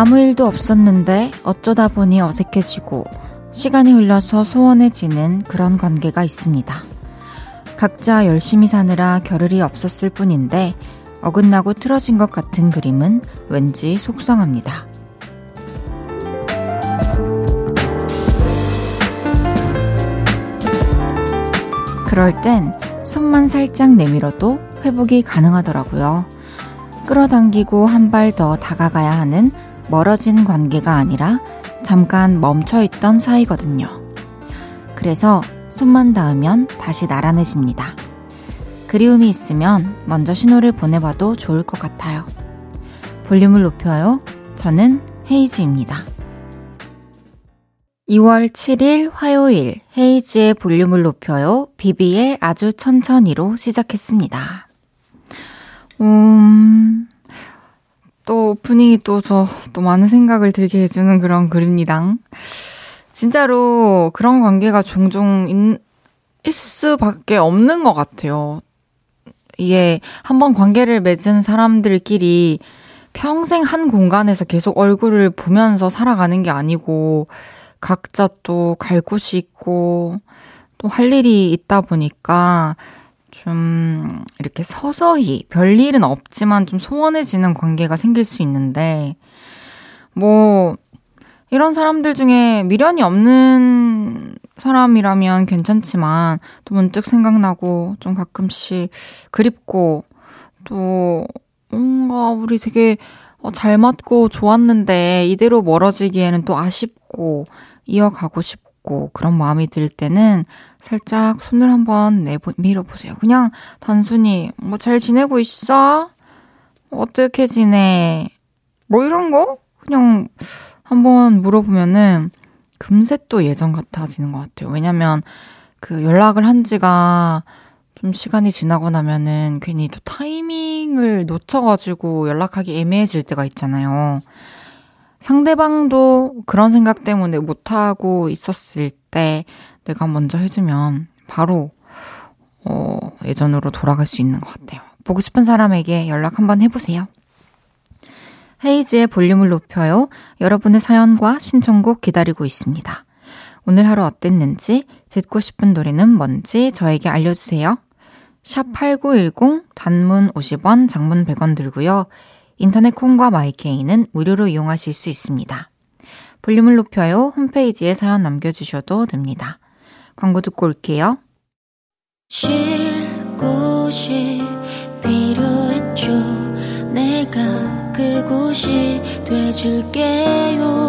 아무 일도 없었는데 어쩌다 보니 어색해지고 시간이 흘러서 소원해지는 그런 관계가 있습니다. 각자 열심히 사느라 겨를이 없었을 뿐인데 어긋나고 틀어진 것 같은 그림은 왠지 속상합니다. 그럴 땐 손만 살짝 내밀어도 회복이 가능하더라고요. 끌어당기고 한 발 더 다가가야 하는 멀어진 관계가 아니라 잠깐 멈춰 있던 사이거든요. 그래서 손만 닿으면 다시 나란해집니다. 그리움이 있으면 먼저 신호를 보내봐도 좋을 것 같아요. 볼륨을 높여요. 저는 헤이즈입니다. 2월 7일 화요일 헤이즈의 볼륨을 높여요. 비비의 아주 천천히로 시작했습니다. 음, 또 오프닝이 또저 또 많은 생각을 들게 해주는 그런 글입니다. 진짜로 그런 관계가 종종 있, 있을 수밖에 없는 것 같아요. 이게 한번 관계를 맺은 사람들끼리 평생 한 공간에서 계속 얼굴을 보면서 살아가는 게 아니고 각자 또 갈 곳이 있고 또 할 일이 있다 보니까 좀 이렇게 서서히 별일은 없지만 좀 소원해지는 관계가 생길 수 있는데 뭐 이런 사람들 중에 미련이 없는 사람이라면 괜찮지만 또 문득 생각나고 좀 가끔씩 그립고 또 뭔가 우리 되게 어, 잘 맞고 좋았는데 이대로 멀어지기에는 또 아쉽고 이어가고 싶고 그런 마음이 들 때는 살짝 손을 한번 내보, 밀어보세요. 그냥 단순히 뭐 잘 지내고 있어? 어떻게 지내? 뭐 이런 거? 그냥 한번 물어보면은 금세 또 예전 같아지는 것 같아요. 왜냐면 그 연락을 한 지가 좀 시간이 지나고 나면은 괜히 또 타이밍을 놓쳐가지고 연락하기 애매해질 때가 있잖아요. 상대방도 그런 생각 때문에 못하고 있었을 때 내가 먼저 해주면 바로, 어, 예전으로 돌아갈 수 있는 것 같아요. 보고 싶은 사람에게 연락 한번 해보세요. 헤이즈의 볼륨을 높여요. 여러분의 사연과 신청곡 기다리고 있습니다. 오늘 하루 어땠는지, 듣고 싶은 노래는 뭔지 저에게 알려주세요. 샵 8910, 단문 50원, 장문 100원 들고요. 인터넷 콩과 마이케이는 무료로 이용하실 수 있습니다. 볼륨을 높여요. 홈페이지에 사연 남겨주셔도 됩니다. 광고 듣고 올게요. 쉴 곳이 필요했죠. 내가 그곳이 돼줄게요.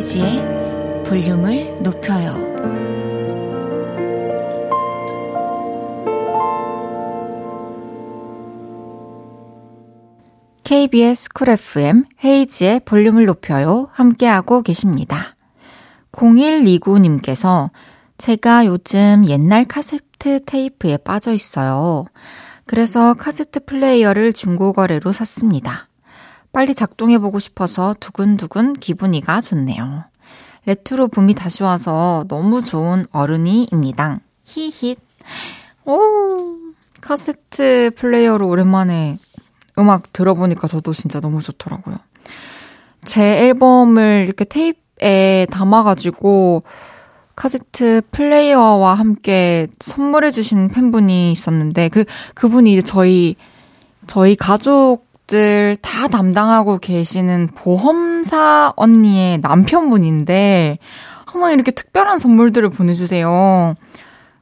그 볼륨을 높여요. KBS 쿨 FM 헤이즈의 볼륨을 높여요. 함께하고 계십니다. 0129님께서 제가 요즘 옛날 카세트 테이프에 빠져 있어요. 그래서 카세트 플레이어를 중고거래로 샀습니다. 빨리 작동해보고 싶어서 두근두근 기분이가 좋네요. 레트로 붐이 다시 와서 너무 좋은 어른이입니다. 히힛. 오, 카세트 플레이어로 오랜만에 음악 들어보니까 저도 진짜 너무 좋더라고요. 제 앨범을 이렇게 테이프 에 담아가지고 카세트 플레이어와 함께 선물해주신 팬분이 있었는데 그 그분이 이제 저희 저희 가족들 다 담당하고 계시는 보험사 언니의 남편분인데 항상 이렇게 특별한 선물들을 보내주세요.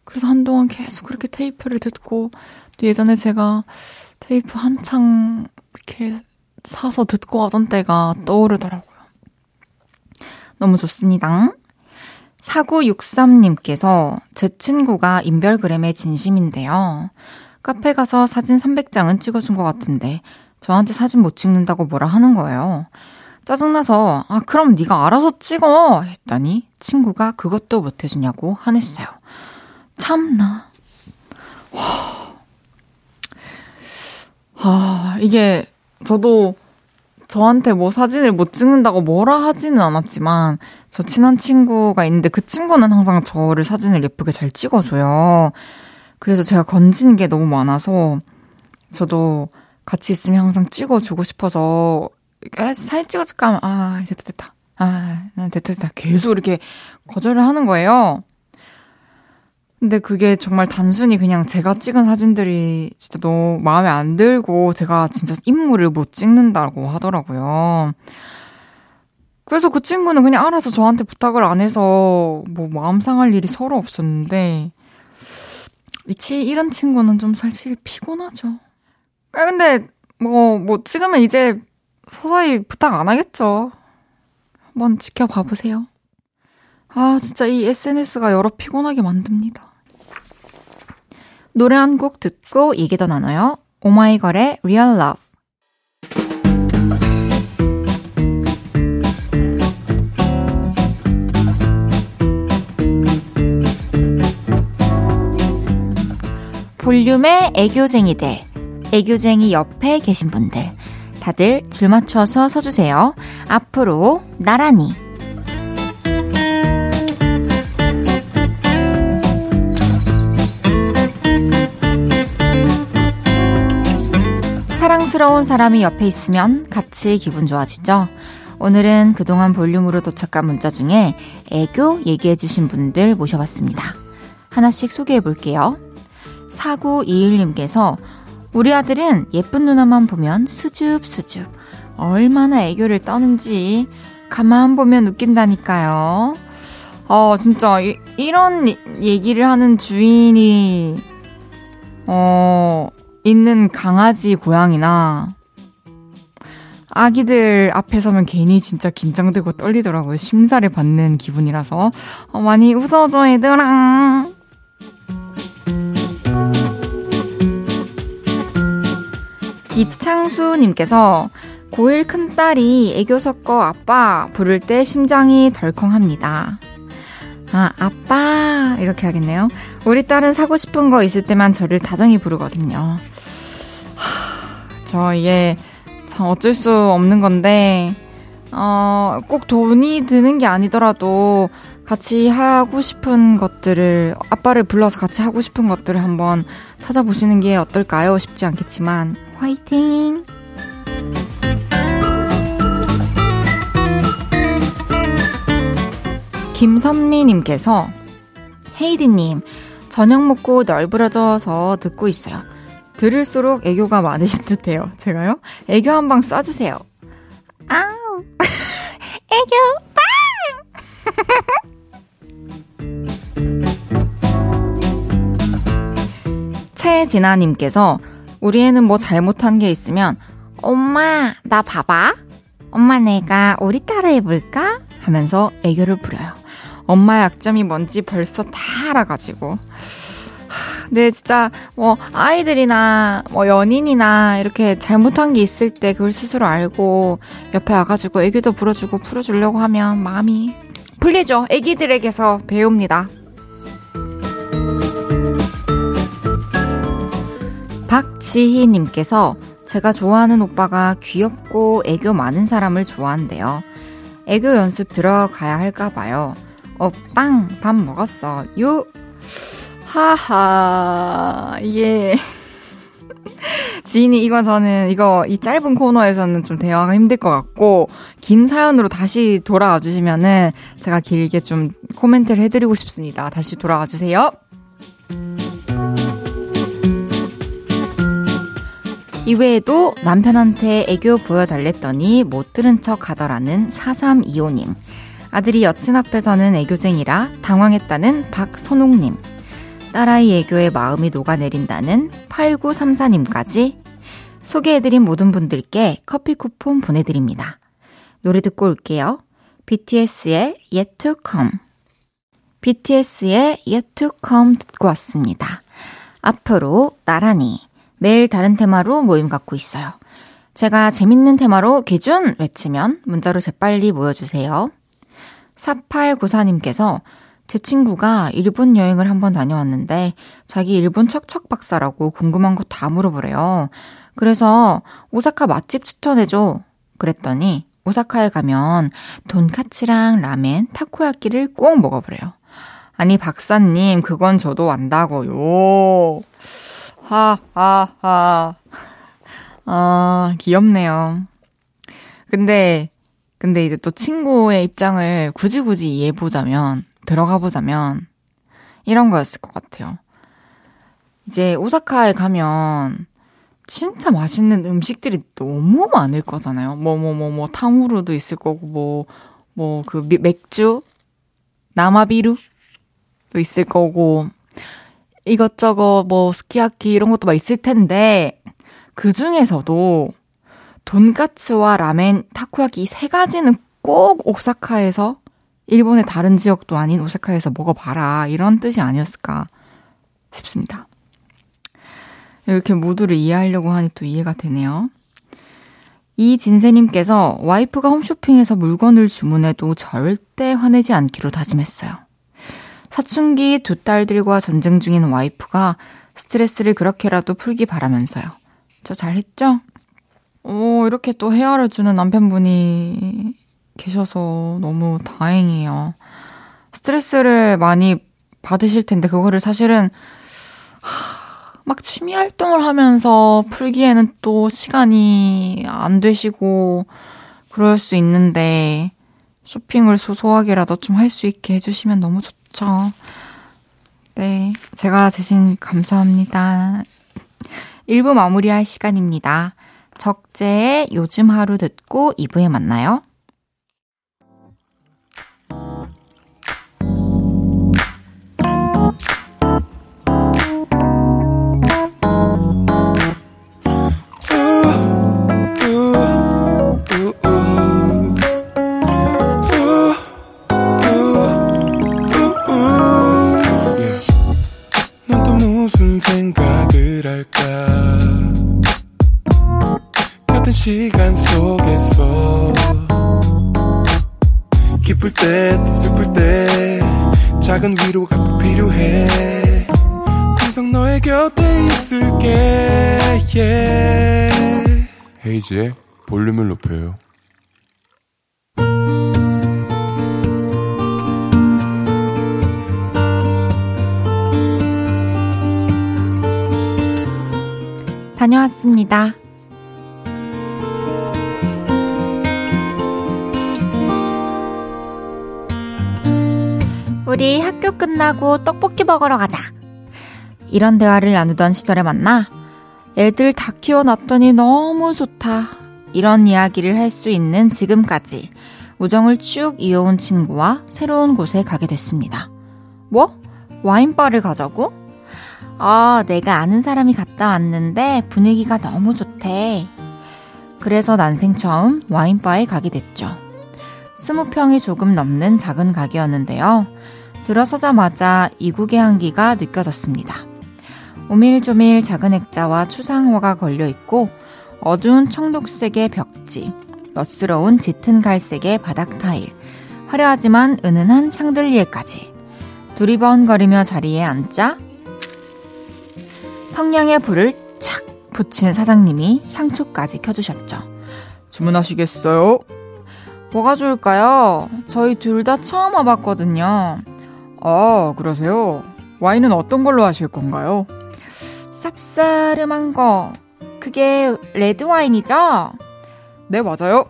그래서 한동안 계속 그렇게 테이프를 듣고 또 예전에 제가 테이프 한창 이렇게 사서 듣고 하던 때가 떠오르더라고요. 너무 좋습니다. 4963님께서 제 친구가 인별그램의 진심인데요. 카페 가서 사진 300장은 찍어준 것 같은데 저한테 사진 못 찍는다고 뭐라 하는 거예요. 짜증나서 아 그럼 네가 알아서 찍어 했더니 친구가 그것도 못 해주냐고 화냈어요. 참나. 와. 아 이게 저도 저한테 뭐 사진을 못 찍는다고 뭐라 하지는 않았지만 저 친한 친구가 있는데 그 친구는 항상 저를 사진을 예쁘게 잘 찍어줘요. 그래서 제가 건진 게 너무 많아서 저도 같이 있으면 항상 찍어주고 싶어서 사진 찍어줄까 하면 아 됐다 됐다 아 됐다 됐다 계속 이렇게 거절을 하는 거예요. 근데 그게 정말 단순히 그냥 제가 찍은 사진들이 진짜 너무 마음에 안 들고 제가 진짜 인물을 못 찍는다고 하더라고요. 그래서 그 친구는 그냥 알아서 저한테 부탁을 안 해서 뭐 마음 상할 일이 서로 없었는데 위치 이런 친구는 좀 사실 피곤하죠. 아 근데 뭐뭐 뭐 찍으면 이제 서서히 부탁 안 하겠죠. 한번 지켜봐 보세요. 아 진짜 이 SNS가 여러 피곤하게 만듭니다. 노래 한 곡 듣고 얘기 더 나눠요. 오마이걸의 Real Love. 볼륨의 애교쟁이들, 애교쟁이 옆에 계신 분들, 다들 줄 맞춰서 서주세요. 앞으로 나란히. 사랑스러운 사람이 옆에 있으면 같이 기분 좋아지죠? 오늘은 그동안 볼륨으로 도착한 문자 중에 애교 얘기해주신 분들 모셔봤습니다. 하나씩 소개해 볼게요. 4921님께서 우리 아들은 예쁜 누나만 보면 수줍수줍 얼마나 애교를 떠는지 가만 보면 웃긴다니까요. 어, 진짜 이, 이런 얘기를 하는 주인이 어, 있는 강아지, 고양이나 아기들 앞에 서면 괜히 진짜 긴장되고 떨리더라고요. 심사를 받는 기분이라서. 어, 많이 웃어줘, 얘들아. 이창수님께서 고1 큰딸이 애교 섞어 아빠 부를 때 심장이 덜컹합니다. 아, 아빠. 이렇게 하겠네요. 우리 딸은 사고 싶은 거 있을 때만 저를 다정히 부르거든요. 하, 저 이게 참 어쩔 수 없는 건데, 어, 꼭 돈이 드는 게 아니더라도 같이 하고 싶은 것들을, 아빠를 불러서 같이 하고 싶은 것들을 한번 찾아보시는 게 어떨까요? 쉽지 않겠지만, 화이팅! 김선미님께서 헤이디님 저녁 먹고 널브러져서 듣고 있어요. 들을수록 애교가 많으신 듯해요. 제가요? 애교 한 방 쏴주세요. 아우 애교 빵! 최진아님께서 우리 애는 뭐 잘못한 게 있으면 엄마 나 봐봐. 엄마 내가 우리 따라 해볼까? 하면서 애교를 부려요. 엄마의 약점이 뭔지 벌써 다 알아가지고. 네, 진짜, 뭐, 아이들이나, 뭐, 연인이나, 이렇게 잘못한 게 있을 때 그걸 스스로 알고, 옆에 와가지고 애기도 불어주고 풀어주려고 하면 마음이 풀리죠. 애기들에게서 배웁니다. 박지희님께서 제가 좋아하는 오빠가 귀엽고 애교 많은 사람을 좋아한대요. 애교 연습 들어가야 할까봐요. 어, 빵, 밥 먹었어. 유, 하하, 예. 지인이 이거 저는 이거 이 짧은 코너에서는 좀 대화가 힘들 것 같고 긴 사연으로 다시 돌아와 주시면은 제가 길게 좀 코멘트를 해드리고 싶습니다. 다시 돌아와 주세요. 이외에도 남편한테 애교 보여달랬더니 못 들은 척 하더라는 4325님. 아들이 여친 앞에서는 애교쟁이라 당황했다는 박선옥님. 딸아이 애교에 마음이 녹아내린다는 8934님까지 소개해드린 모든 분들께 커피 쿠폰 보내드립니다. 노래 듣고 올게요. BTS의 Yet to Come. BTS의 Yet to Come 듣고 왔습니다. 앞으로 나란히 매일 다른 테마로 모임 갖고 있어요. 제가 재밌는 테마로 기준 외치면 문자로 재빨리 모여주세요. 4894님께서 제 친구가 일본 여행을 한번 다녀왔는데 자기 일본 척척 박사라고 궁금한 거 다 물어보래요. 그래서 오사카 맛집 추천해줘. 그랬더니 오사카에 가면 돈카츠랑 라멘, 타코야끼를 꼭 먹어보래요. 아니, 박사님, 그건 저도 안다고요. 하, 하, 하. 아, 귀엽네요. 근데, 근데 이제 또 친구의 입장을 굳이 굳이 이해해보자면, 들어가 보자면, 이런 거였을 것 같아요. 이제 오사카에 가면, 진짜 맛있는 음식들이 너무 많을 거잖아요. 뭐, 뭐, 뭐, 뭐, 탕후루도 있을 거고, 뭐, 뭐, 그, 맥주? 나마비루도 있을 거고, 이것저것, 뭐, 스키야키 이런 것도 막 있을 텐데, 그 중에서도, 돈까츠와 라멘, 타코야키 이 세 가지는 꼭 오사카에서, 일본의 다른 지역도 아닌 오사카에서 먹어봐라. 이런 뜻이 아니었을까 싶습니다. 이렇게 모두를 이해하려고 하니 또 이해가 되네요. 이진세님께서 와이프가 홈쇼핑에서 물건을 주문해도 절대 화내지 않기로 다짐했어요. 사춘기 두 딸들과 전쟁 중인 와이프가 스트레스를 그렇게라도 풀기 바라면서요. 저 잘했죠? 오, 이렇게 또 헤아려 주는 남편분이 계셔서 너무 다행이에요. 스트레스를 많이 받으실 텐데, 그거를 사실은, 하, 막 취미 활동을 하면서 풀기에는 또 시간이 안 되시고 그럴 수 있는데 쇼핑을 소소하게라도 좀 할 수 있게 해주시면 너무 좋죠. 네. 제가 드신 감사합니다. 1부 마무리할 시간입니다. 적재의 요즘 하루 듣고 2부에 만나요. 헤이지의 볼륨을 높여요 다녀왔습니다. 우리 학교 끝나고 떡볶이 먹으러 가자. 이런 대화를 나누던 시절에 만나 애들 다 키워놨더니 너무 좋다. 이런 이야기를 할 수 있는 지금까지 우정을 쭉 이어온 친구와 새로운 곳에 가게 됐습니다. 뭐? 와인바를 가자고? 아, 내가 아는 사람이 갔다 왔는데 분위기가 너무 좋대. 그래서 난생 처음 와인바에 가게 됐죠. 스무 평이 조금 넘는 작은 가게였는데요. 들어서자마자 이국의 향기가 느껴졌습니다. 오밀조밀 작은 액자와 추상화가 걸려 있고 어두운 청록색의 벽지, 멋스러운 짙은 갈색의 바닥 타일, 화려하지만 은은한 샹들리에까지 두리번거리며 자리에 앉자 성냥의 불을 착 붙인 사장님이 향초까지 켜주셨죠. 주문하시겠어요? 뭐가 좋을까요? 저희 둘 다 처음 와봤거든요. 아, 그러세요? 와인은 어떤 걸로 하실 건가요? 쌉싸름한 거. 그게 레드와인이죠? 네, 맞아요.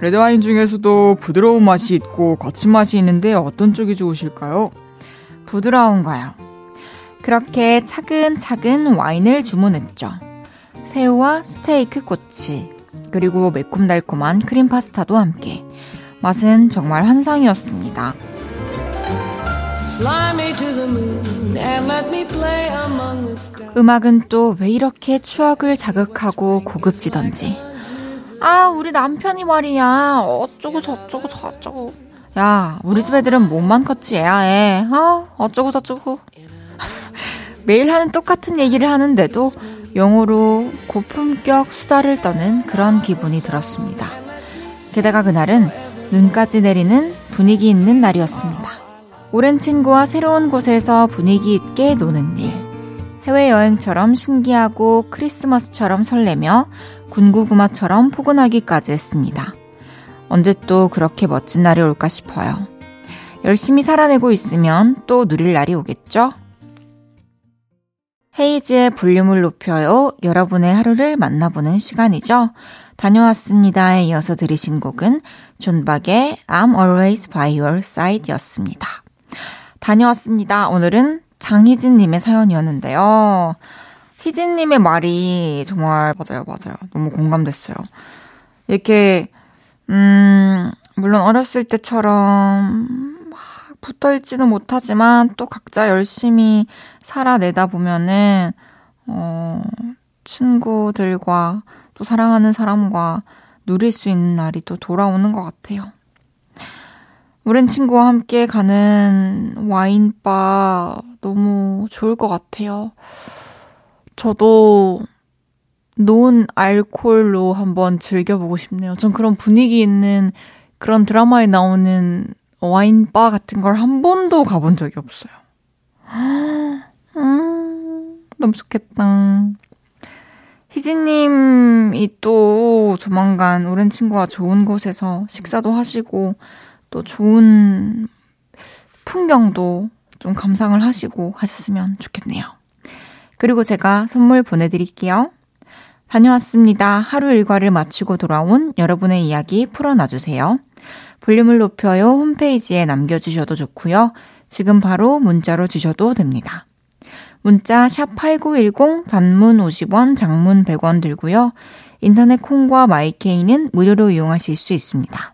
레드와인 중에서도 부드러운 맛이 있고 거친 맛이 있는데 어떤 쪽이 좋으실까요? 부드러운 거요. 그렇게 차근차근 와인을 주문했죠. 새우와 스테이크 꼬치, 그리고 매콤달콤한 크림 파스타도 함께. 맛은 정말 환상이었습니다. 음악은 또 왜 이렇게 추억을 자극하고 고급지던지. 아, 우리 남편이 말이야. 어쩌고 저쩌고 저쩌고. 야, 우리 집 애들은 몸만 컸지 해. 아, 어쩌고 저쩌고. 매일 하는 똑같은 얘기를 하는데도 영어로 고품격 수다를 떠는 그런 기분이 들었습니다. 게다가 그날은 눈까지 내리는 분위기 있는 날이었습니다. 오랜 친구와 새로운 곳에서 분위기 있게 노는 일. 해외여행처럼 신기하고 크리스마스처럼 설레며 군고구마처럼 포근하기까지 했습니다. 언제 또 그렇게 멋진 날이 올까 싶어요. 열심히 살아내고 있으면 또 누릴 날이 오겠죠? 헤이즈의 볼륨을 높여요. 여러분의 하루를 만나보는 시간이죠. 다녀왔습니다에 이어서 들으신 곡은 존박의 I'm Always By Your Side 였습니다. 다녀왔습니다. 오늘은 장희진님의 사연이었는데요. 희진님의 말이 정말 맞아요, 맞아요. 너무 공감됐어요. 이렇게, 음, 물론 어렸을 때처럼 붙어 있지는 못하지만 또 각자 열심히 살아내다 보면은, 어, 친구들과 또 사랑하는 사람과 누릴 수 있는 날이 또 돌아오는 것 같아요. 오랜 친구와 함께 가는 와인바 너무 좋을 것 같아요. 저도 논 알콜로 한번 즐겨보고 싶네요. 전 그런 분위기 있는 그런 드라마에 나오는 와인바 같은 걸 한 번도 가본 적이 없어요. 음, 너무 좋겠다. 희진님이 또 조만간 오랜 친구와 좋은 곳에서 식사도 하시고 또 좋은 풍경도 좀 감상을 하시고 하셨으면 좋겠네요. 그리고 제가 선물 보내드릴게요. 다녀왔습니다. 하루 일과를 마치고 돌아온 여러분의 이야기 풀어놔주세요. 볼륨을 높여요 홈페이지에 남겨주셔도 좋고요. 지금 바로 문자로 주셔도 됩니다. 문자 샵 8910 단문 50원, 장문 100원 들고요. 인터넷 콩과 마이케이는 무료로 이용하실 수 있습니다.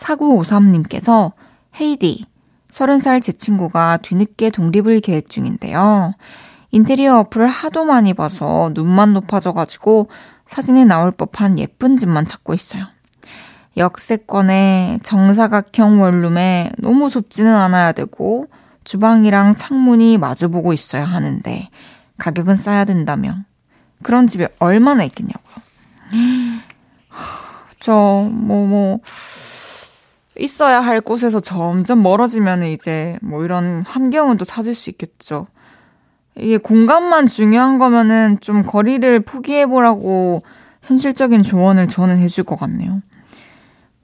4953님께서 헤이디, 30살 제 친구가 뒤늦게 독립을 계획 중인데요. 인테리어 어플을 하도 많이 봐서 눈만 높아져가지고 사진에 나올 법한 예쁜 집만 찾고 있어요. 역세권에 정사각형 원룸에 너무 좁지는 않아야 되고 주방이랑 창문이 마주보고 있어야 하는데 가격은 싸야 된다며 그런 집이 얼마나 있겠냐고요. 저, 뭐, 뭐, 있어야 할 곳에서 점점 멀어지면 이제 뭐 이런 환경은 또 찾을 수 있겠죠. 이게 공간만 중요한 거면은 좀 거리를 포기해보라고 현실적인 조언을 저는 해줄 것 같네요.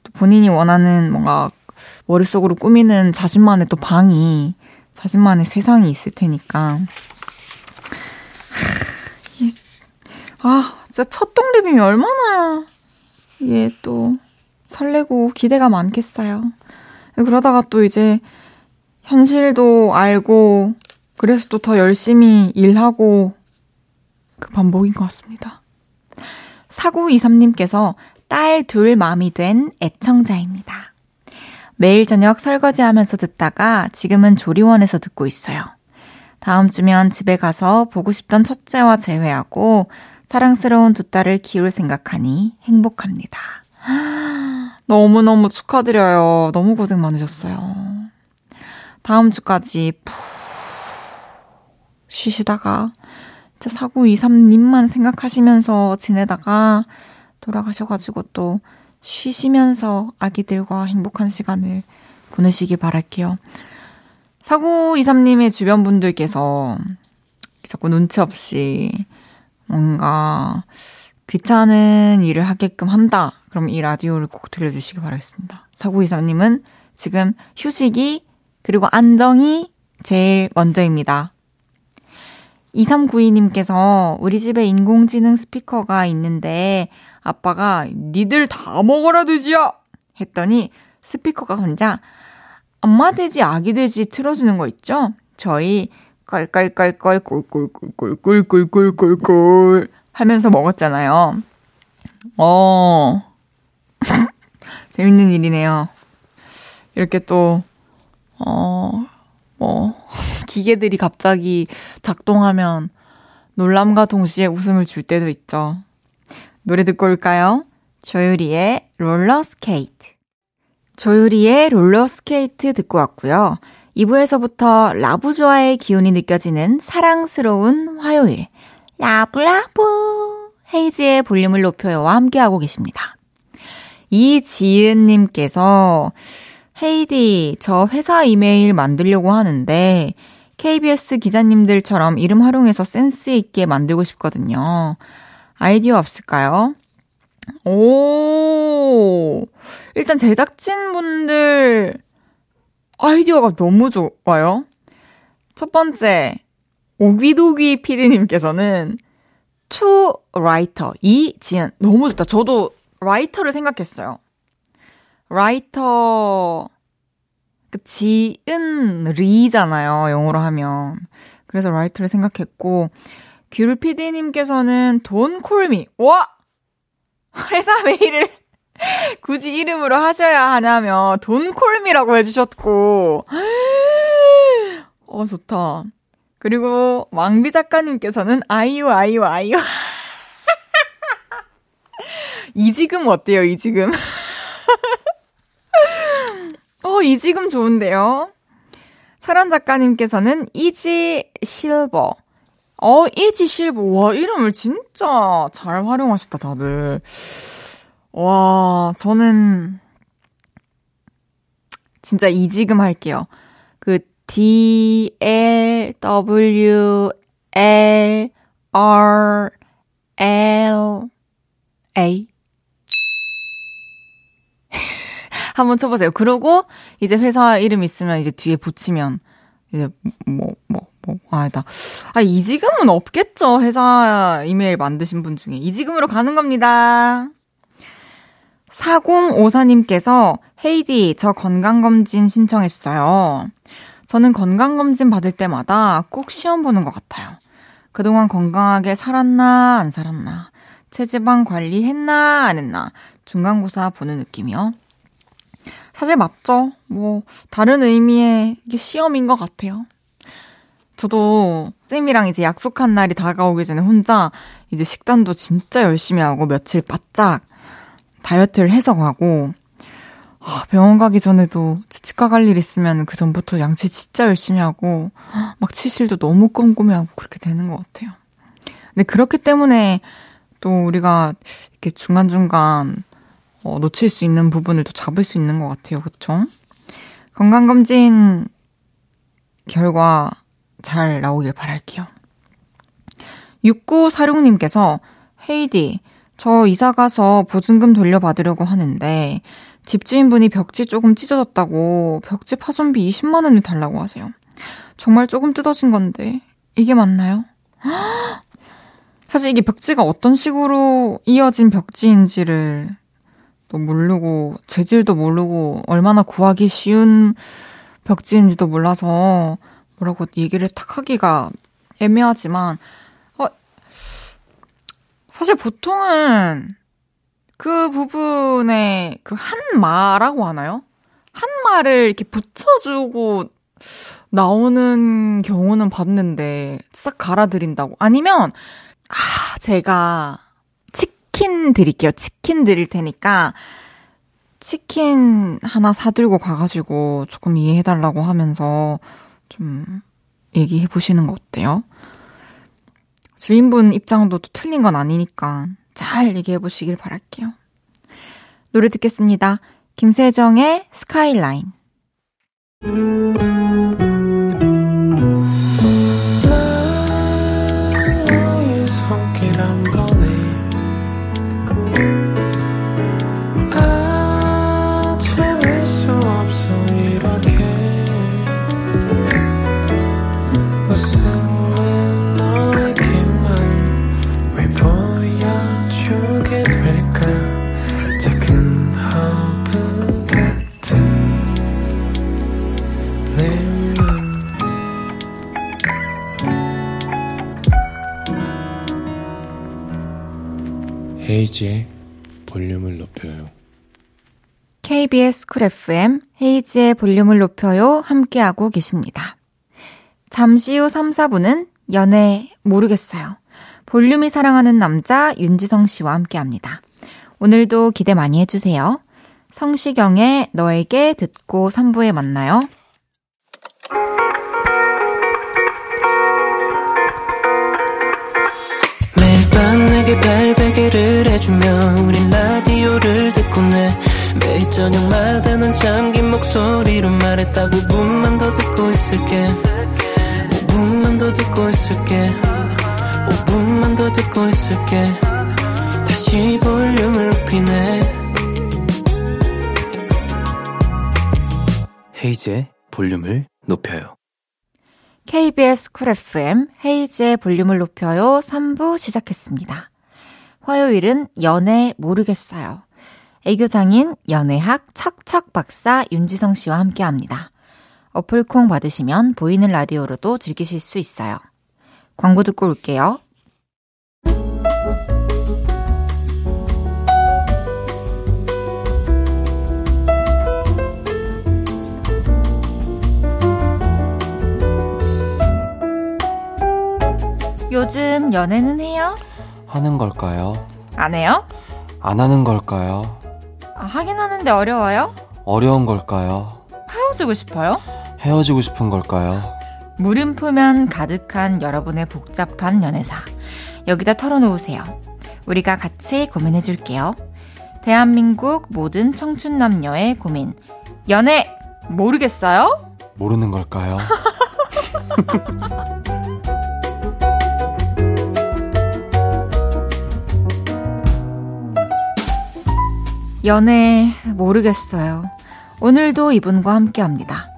또 본인이 원하는 뭔가 머릿속으로 꾸미는 자신만의 또 방이 자신만의 세상이 있을 테니까. 아, 진짜 첫 독립이면 얼마나, 이게 또, 설레고 기대가 많겠어요. 그러다가 또 이제, 현실도 알고, 그래서 또 더 열심히 일하고, 그 반복인 것 같습니다. 4923님께서 딸 둘 맘이 된 애청자입니다. 매일 저녁 설거지 하면서 듣다가 지금은 조리원에서 듣고 있어요. 다음 주면 집에 가서 보고 싶던 첫째와 재회하고 사랑스러운 두 딸을 키울 생각하니 행복합니다. 너무너무 축하드려요. 너무 고생 많으셨어요. 다음 주까지 푹 쉬시다가 진짜 4923님만 생각하시면서 지내다가 돌아가셔가지고 또 쉬시면서 아기들과 행복한 시간을 보내시길 바랄게요. 사구이삼님의 주변 분들께서 자꾸 눈치 없이 뭔가 귀찮은 일을 하게끔 한다. 그럼 이 라디오를 꼭 들려주시기 바라겠습니다. 사구이삼님은 지금 휴식이 그리고 안정이 제일 먼저입니다. 2392님께서 우리 집에 인공지능 스피커가 있는데 아빠가 니들 다 먹어라 돼지야 했더니 스피커가 혼자 엄마 돼지 아기 돼지 틀어주는 거 있죠? 저희 껄껄껄껄 꿀꿀꿀꿀꿀꿀꿀꿀꿀 하면서 먹었잖아요. 어 재밌는 일이네요. 이렇게 또 어, 뭐, 기계들이 갑자기 작동하면 놀람과 동시에 웃음을 줄 때도 있죠. 노래 듣고 올까요? 조유리의 롤러스케이트. 조유리의 롤러스케이트 듣고 왔고요. 2부에서부터 라부조아의 기운이 느껴지는 사랑스러운 화요일. love love. 헤이즈의 볼륨을 높여요와 함께하고 계십니다. 이지은님께서 헤이디, 저 회사 이메일 만들려고 하는데 KBS 기자님들처럼 이름 활용해서 센스 있게 만들고 싶거든요. 아이디어 없을까요? 오, 일단 제작진분들 아이디어가 너무 좋아요. 첫 번째, 오기도기 PD님께서는 to writer, 이지은. 너무 좋다. 저도 writer를 생각했어요. writer, 그 지은 리잖아요. 영어로 하면. 그래서 라이터를 생각했고, 귤 PD님께서는 돈 콜미. 와! 회사 메일을 굳이 이름으로 하셔야 하냐며 돈 콜미라고 해주셨고. 어, 좋다. 그리고 왕비 작가님께서는 아이유, 아이유, 아이유. 이 지금 어때요, 이 지금? 어, 이 지금 좋은데요? 사란 작가님께서는 이지 실버. 어, 이지 실버. 와, 이름을 진짜 잘 활용하셨다, 다들. 와, 저는 진짜 이 지금 할게요. 그 D L W L R L A 한번 쳐보세요. 그러고 이제 회사 이름 있으면 이제 뒤에 붙이면 이제 뭐 뭐 뭐 아니다. 아 이지금은 없겠죠. 회사 이메일 만드신 분 중에 이지금으로 가는 겁니다. 4054님께서 헤이디 저 건강검진 신청했어요. 저는 건강검진 받을 때마다 꼭 시험 보는 것 같아요. 그동안 건강하게 살았나, 안 살았나, 체지방 관리했나, 안 했나, 중간고사 보는 느낌이요. 사실 맞죠? 뭐, 다른 의미의 시험인 것 같아요. 저도 쌤이랑 이제 약속한 날이 다가오기 전에 혼자 이제 식단도 진짜 열심히 하고 며칠 바짝 다이어트를 해서 가고, 아, 병원 가기 전에도 치과 갈 일 있으면 그 전부터 양치 진짜 열심히 하고 막 치실도 너무 꼼꼼해하고 그렇게 되는 것 같아요. 근데 그렇기 때문에 또 우리가 이렇게 중간중간 어, 놓칠 수 있는 부분을 또 잡을 수 있는 것 같아요. 그쵸? 건강검진 결과 잘 나오길 바랄게요. 6946님께서 헤이디, 저 이사 가서 보증금 돌려받으려고 하는데 집주인분이 벽지 조금 찢어졌다고 벽지 파손비 20만 원을 달라고 하세요. 정말 조금 뜯어진 건데 이게 맞나요? 사실 이게 벽지가 어떤 식으로 이어진 벽지인지를 또 모르고 재질도 모르고 얼마나 구하기 쉬운 벽지인지도 몰라서 뭐라고 얘기를 탁 하기가 애매하지만 어, 사실 보통은 그 부분에 그 한마라고 하나요? 한마를 이렇게 붙여주고 나오는 경우는 봤는데 싹 갈아드린다고. 아니면 아 제가 치킨 드릴게요. 치킨 드릴 테니까 치킨 하나 사들고 가가지고 조금 이해해달라고 하면서 좀 얘기해 보시는 거 어때요? 주인분 입장도 또 틀린 건 아니니까 잘 얘기해 보시길 바랄게요. 노래 듣겠습니다. 김세정의 스카이라인. KBS 쿨 FM 헤이지의 볼륨을 높여요 함께하고 계십니다. 잠시 후 3, 4분은 연애 모르겠어요. 볼륨이 사랑하는 남자 윤지성 씨와 함께합니다. 오늘도 기대 많이 해주세요. 성시경의 너에게 듣고 3부에 만나요. 매일 밤 내게 발베개를 해주며 우린 라디오를 듣고 내 매일 저녁마다 넌 잠긴 목소리로 말했다 5분만 더 듣고 있을게. 5분만 더 듣고 있을게. 5분만 더 듣고 있을게. 웃기네. 헤이즈의 볼륨을 높여요. KBS 쿨 FM 헤이즈의 볼륨을 높여요 3부 시작했습니다. 화요일은 연애 모르겠어요. 애교장인 연애학 척척 박사 윤지성 씨와 함께 합니다. 어플 콩 받으시면 보이는 라디오로도 즐기실 수 있어요. 광고 듣고 올게요. 요즘 연애는 해요? 하는 걸까요? 안 해요? 안 하는 걸까요? 아, 하긴 하는데 어려워요? 어려운 걸까요? 헤어지고 싶어요? 헤어지고 싶은 걸까요? 물음표면 가득한 여러분의 복잡한 연애사. 여기다 털어놓으세요. 우리가 같이 고민해 줄게요. 대한민국 모든 청춘 남녀의 고민. 연애, 모르겠어요? 모르는 걸까요? 연애, 모르겠어요. 오늘도 이분과 함께 합니다.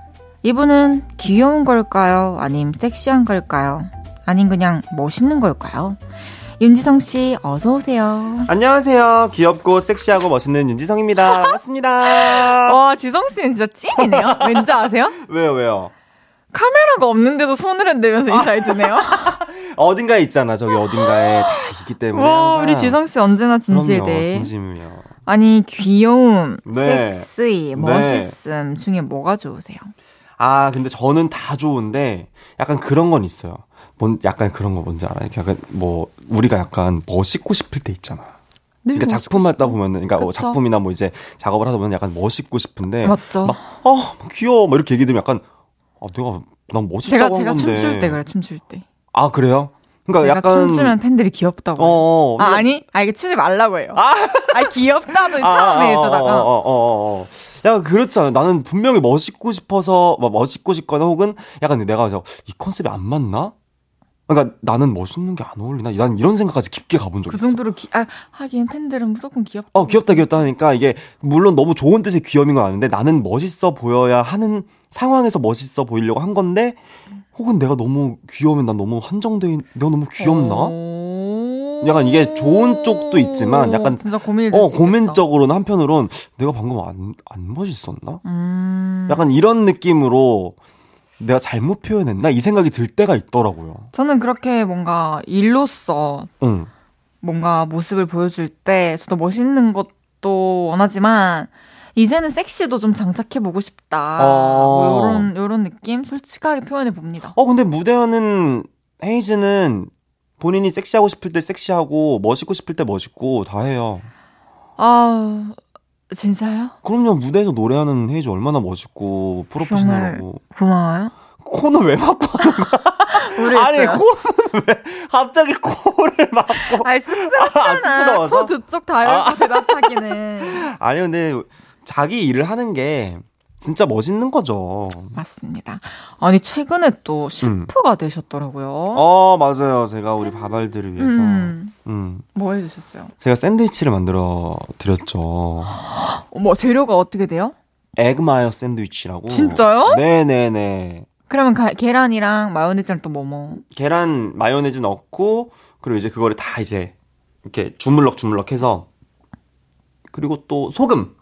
이분은 귀여운 걸까요? 아님 섹시한 걸까요? 아님 그냥 멋있는 걸까요? 윤지성 씨, 어서 오세요. 안녕하세요. 귀엽고 섹시하고 멋있는 윤지성입니다. 반갑습니다. 와, 지성 씨는 진짜 찐이네요. 왠지 아세요? 왜요, 왜요? 카메라가 없는데도 손을 흔들면서 인사해 주네요. 어딘가에 있잖아. 저기 어딘가에 다 있기 때문에. 와, 항상. 우리 지성 씨 언제나 진실돼. 그럼요, 진심이요. 아니, 귀여움, 네. 섹시, 네. 멋있음 중에 뭐가 좋으세요? 아, 근데 저는 다 좋은데 약간 그런 건 있어요. 뭔 약간 그런 거 뭔지 알아요? 약간 뭐 우리가 약간 멋있고 싶을 때 있잖아. 늘 그러니까 작품 하다. 보면은 그러니까 뭐 그쵸? 작품이나 뭐 이제 작업을 하다 보면 약간 멋있고 싶은데 맞죠. 막 어, 귀여워. 뭐 이렇게 얘기 들으면 약간 아, 내가 난 멋있다고 제가, 한 제가 건데. 춤출 때 그래, 춤출 때. 아, 그래요? 그러니까 약간 춤추면 팬들이 귀엽다고. 어. 어, 아, 아니? 아, 이게 추지 말라고 해요. 아, 귀엽다도 처음에 해주다가. 어, 어, 어, 어, 어. 약간 그렇잖아. 나는 분명히 멋있고 싶어서, 막 멋있고 싶거나 혹은 약간 내가 저, 이 컨셉이 안 맞나? 그러니까 나는 멋있는 게 안 어울리나? 난 이런 생각까지 깊게 가본 적그 있어. 정도로 귀, 아, 하긴 팬들은 무조건 귀엽다. 어, 귀엽다, 귀엽다 하니까 이게 물론 너무 좋은 뜻의 귀염인 건 아는데 나는 멋있어 보여야 하는 상황에서 멋있어 보이려고 한 건데 혹은 내가 너무 귀여우면 난 너무 한정돼, 있- 내가 너무 귀엽나? 오. 약간 이게 좋은 쪽도 있지만 약간 진짜 고민이 어, 고민적으로는 한편으로는 내가 방금 안, 안 멋있었나? 음. 약간 이런 느낌으로 내가 잘못 표현했나? 이 생각이 들 때가 있더라고요. 저는 그렇게 뭔가 일로서 응. 뭔가 모습을 보여줄 때 저도 멋있는 것도 원하지만 이제는 섹시도 좀 장착해 보고 싶다. 어. 뭐 요런, 요런 느낌? 솔직하게 표현해 봅니다. 어, 근데 무대하는 헤이즈는 본인이 섹시하고 싶을 때 섹시하고 멋있고 싶을 때 멋있고 다 해요. 아, 진짜요? 그럼요, 무대에서 노래하는 헤이즈 얼마나 멋있고 프로페셔널하고. 고마워요. 코는 왜 막고 하는 거야? 아니. 코는 왜 갑자기 코를 막고. 아니, 쑥스럽잖아. 아, 쑥스러워서? 코 두쪽 다 열고 대답하기는. 아니, 근데 자기 일을 하는 게 진짜 멋있는 거죠. 맞습니다. 아니, 최근에 또 셰프가 되셨더라고요. 어, 맞아요. 제가 우리 바발들을 위해서. 음. 음, 뭐 해주셨어요? 제가 샌드위치를 만들어 드렸죠. 뭐, 재료가 어떻게 돼요? 에그마요 샌드위치라고. 진짜요? 네네네. 그러면 가- 계란이랑 마요네즈랑 또 뭐 뭐? 계란 마요네즈 넣고, 그리고 이제 그거를 다 이제, 이렇게 주물럭 주물럭 해서, 그리고 또 소금,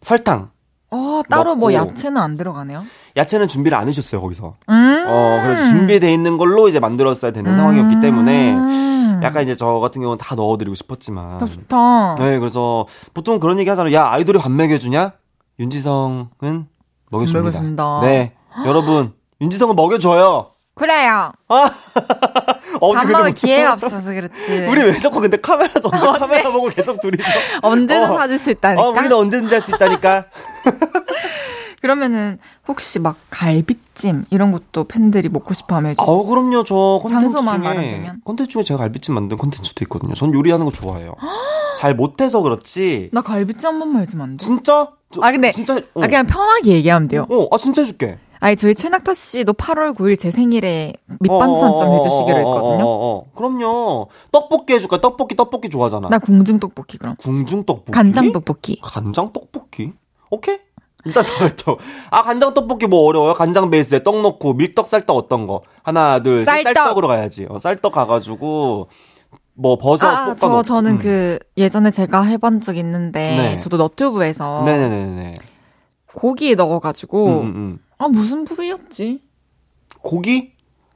설탕. 어, 따로 뭐. 야채는 안 들어가네요. 야채는 준비를 안 해줬어요, 거기서. 음. 어, 그래서 준비되어 있는 걸로 이제 만들었어야 되는 상황이었기 때문에, 음. 약간 이제 저 같은 경우는 다 넣어드리고 싶었지만. 좋다, 좋다. 네, 그래서 보통 그런 얘기 하잖아요. 야, 아이돌이 밥 먹여주냐? 윤지성은 먹여줍니다. 먹여준다. 네. 여러분, 윤지성은 먹여줘요. 그래요. 어, 밥 먹을 뭐- 기회가 없어서 그렇지. 우리 왜 자꾸 근데 카메라도 없는데 카메라 보고 계속 둘이서. 언제든 어. 사줄 수 있다니까. 어, 우리는 언제든지 할 수 있다니까. 그러면은 혹시 막 갈비찜 이런 것도 팬들이 먹고 싶어 하면 해주세요. 아우, 그럼요. 저 콘텐츠 중에. 콘텐츠 중에 제가 갈비찜 만든 콘텐츠도 있거든요. 전 요리하는 거 좋아해요. 잘 못해서 그렇지. 나 갈비찜 한 번만 해주면 안 돼? 진짜? 저- 아, 근데- 진짜, 어. 아 그냥 편하게 얘기하면 돼요. 어, 아, 진짜 해줄게. 아니, 저희 최낙타 씨도 8월 9일 제 생일에 밑반찬 좀 해주시기로 했거든요. 어, 그럼요. 떡볶이 해줄까? 떡볶이, 떡볶이 좋아하잖아. 나 궁중 떡볶이 그럼. 궁중 떡볶이? 간장 떡볶이. 간장 떡볶이? 오케이? 일단 다 했죠. 아 간장 떡볶이 뭐 어려워요? 간장 베이스에 떡 넣고 밀떡 쌀떡 어떤 거? 하나 둘 쌀떡. 쌀떡으로 가야지. 어, 쌀떡 가가지고 뭐 버섯 아. 저 저는 음. 그 예전에 제가 해본 적 있는데 네. 저도 너튜브에서 네네네 고기 넣어가지고 음, 음, 음. 아 무슨 부위였지? 고기?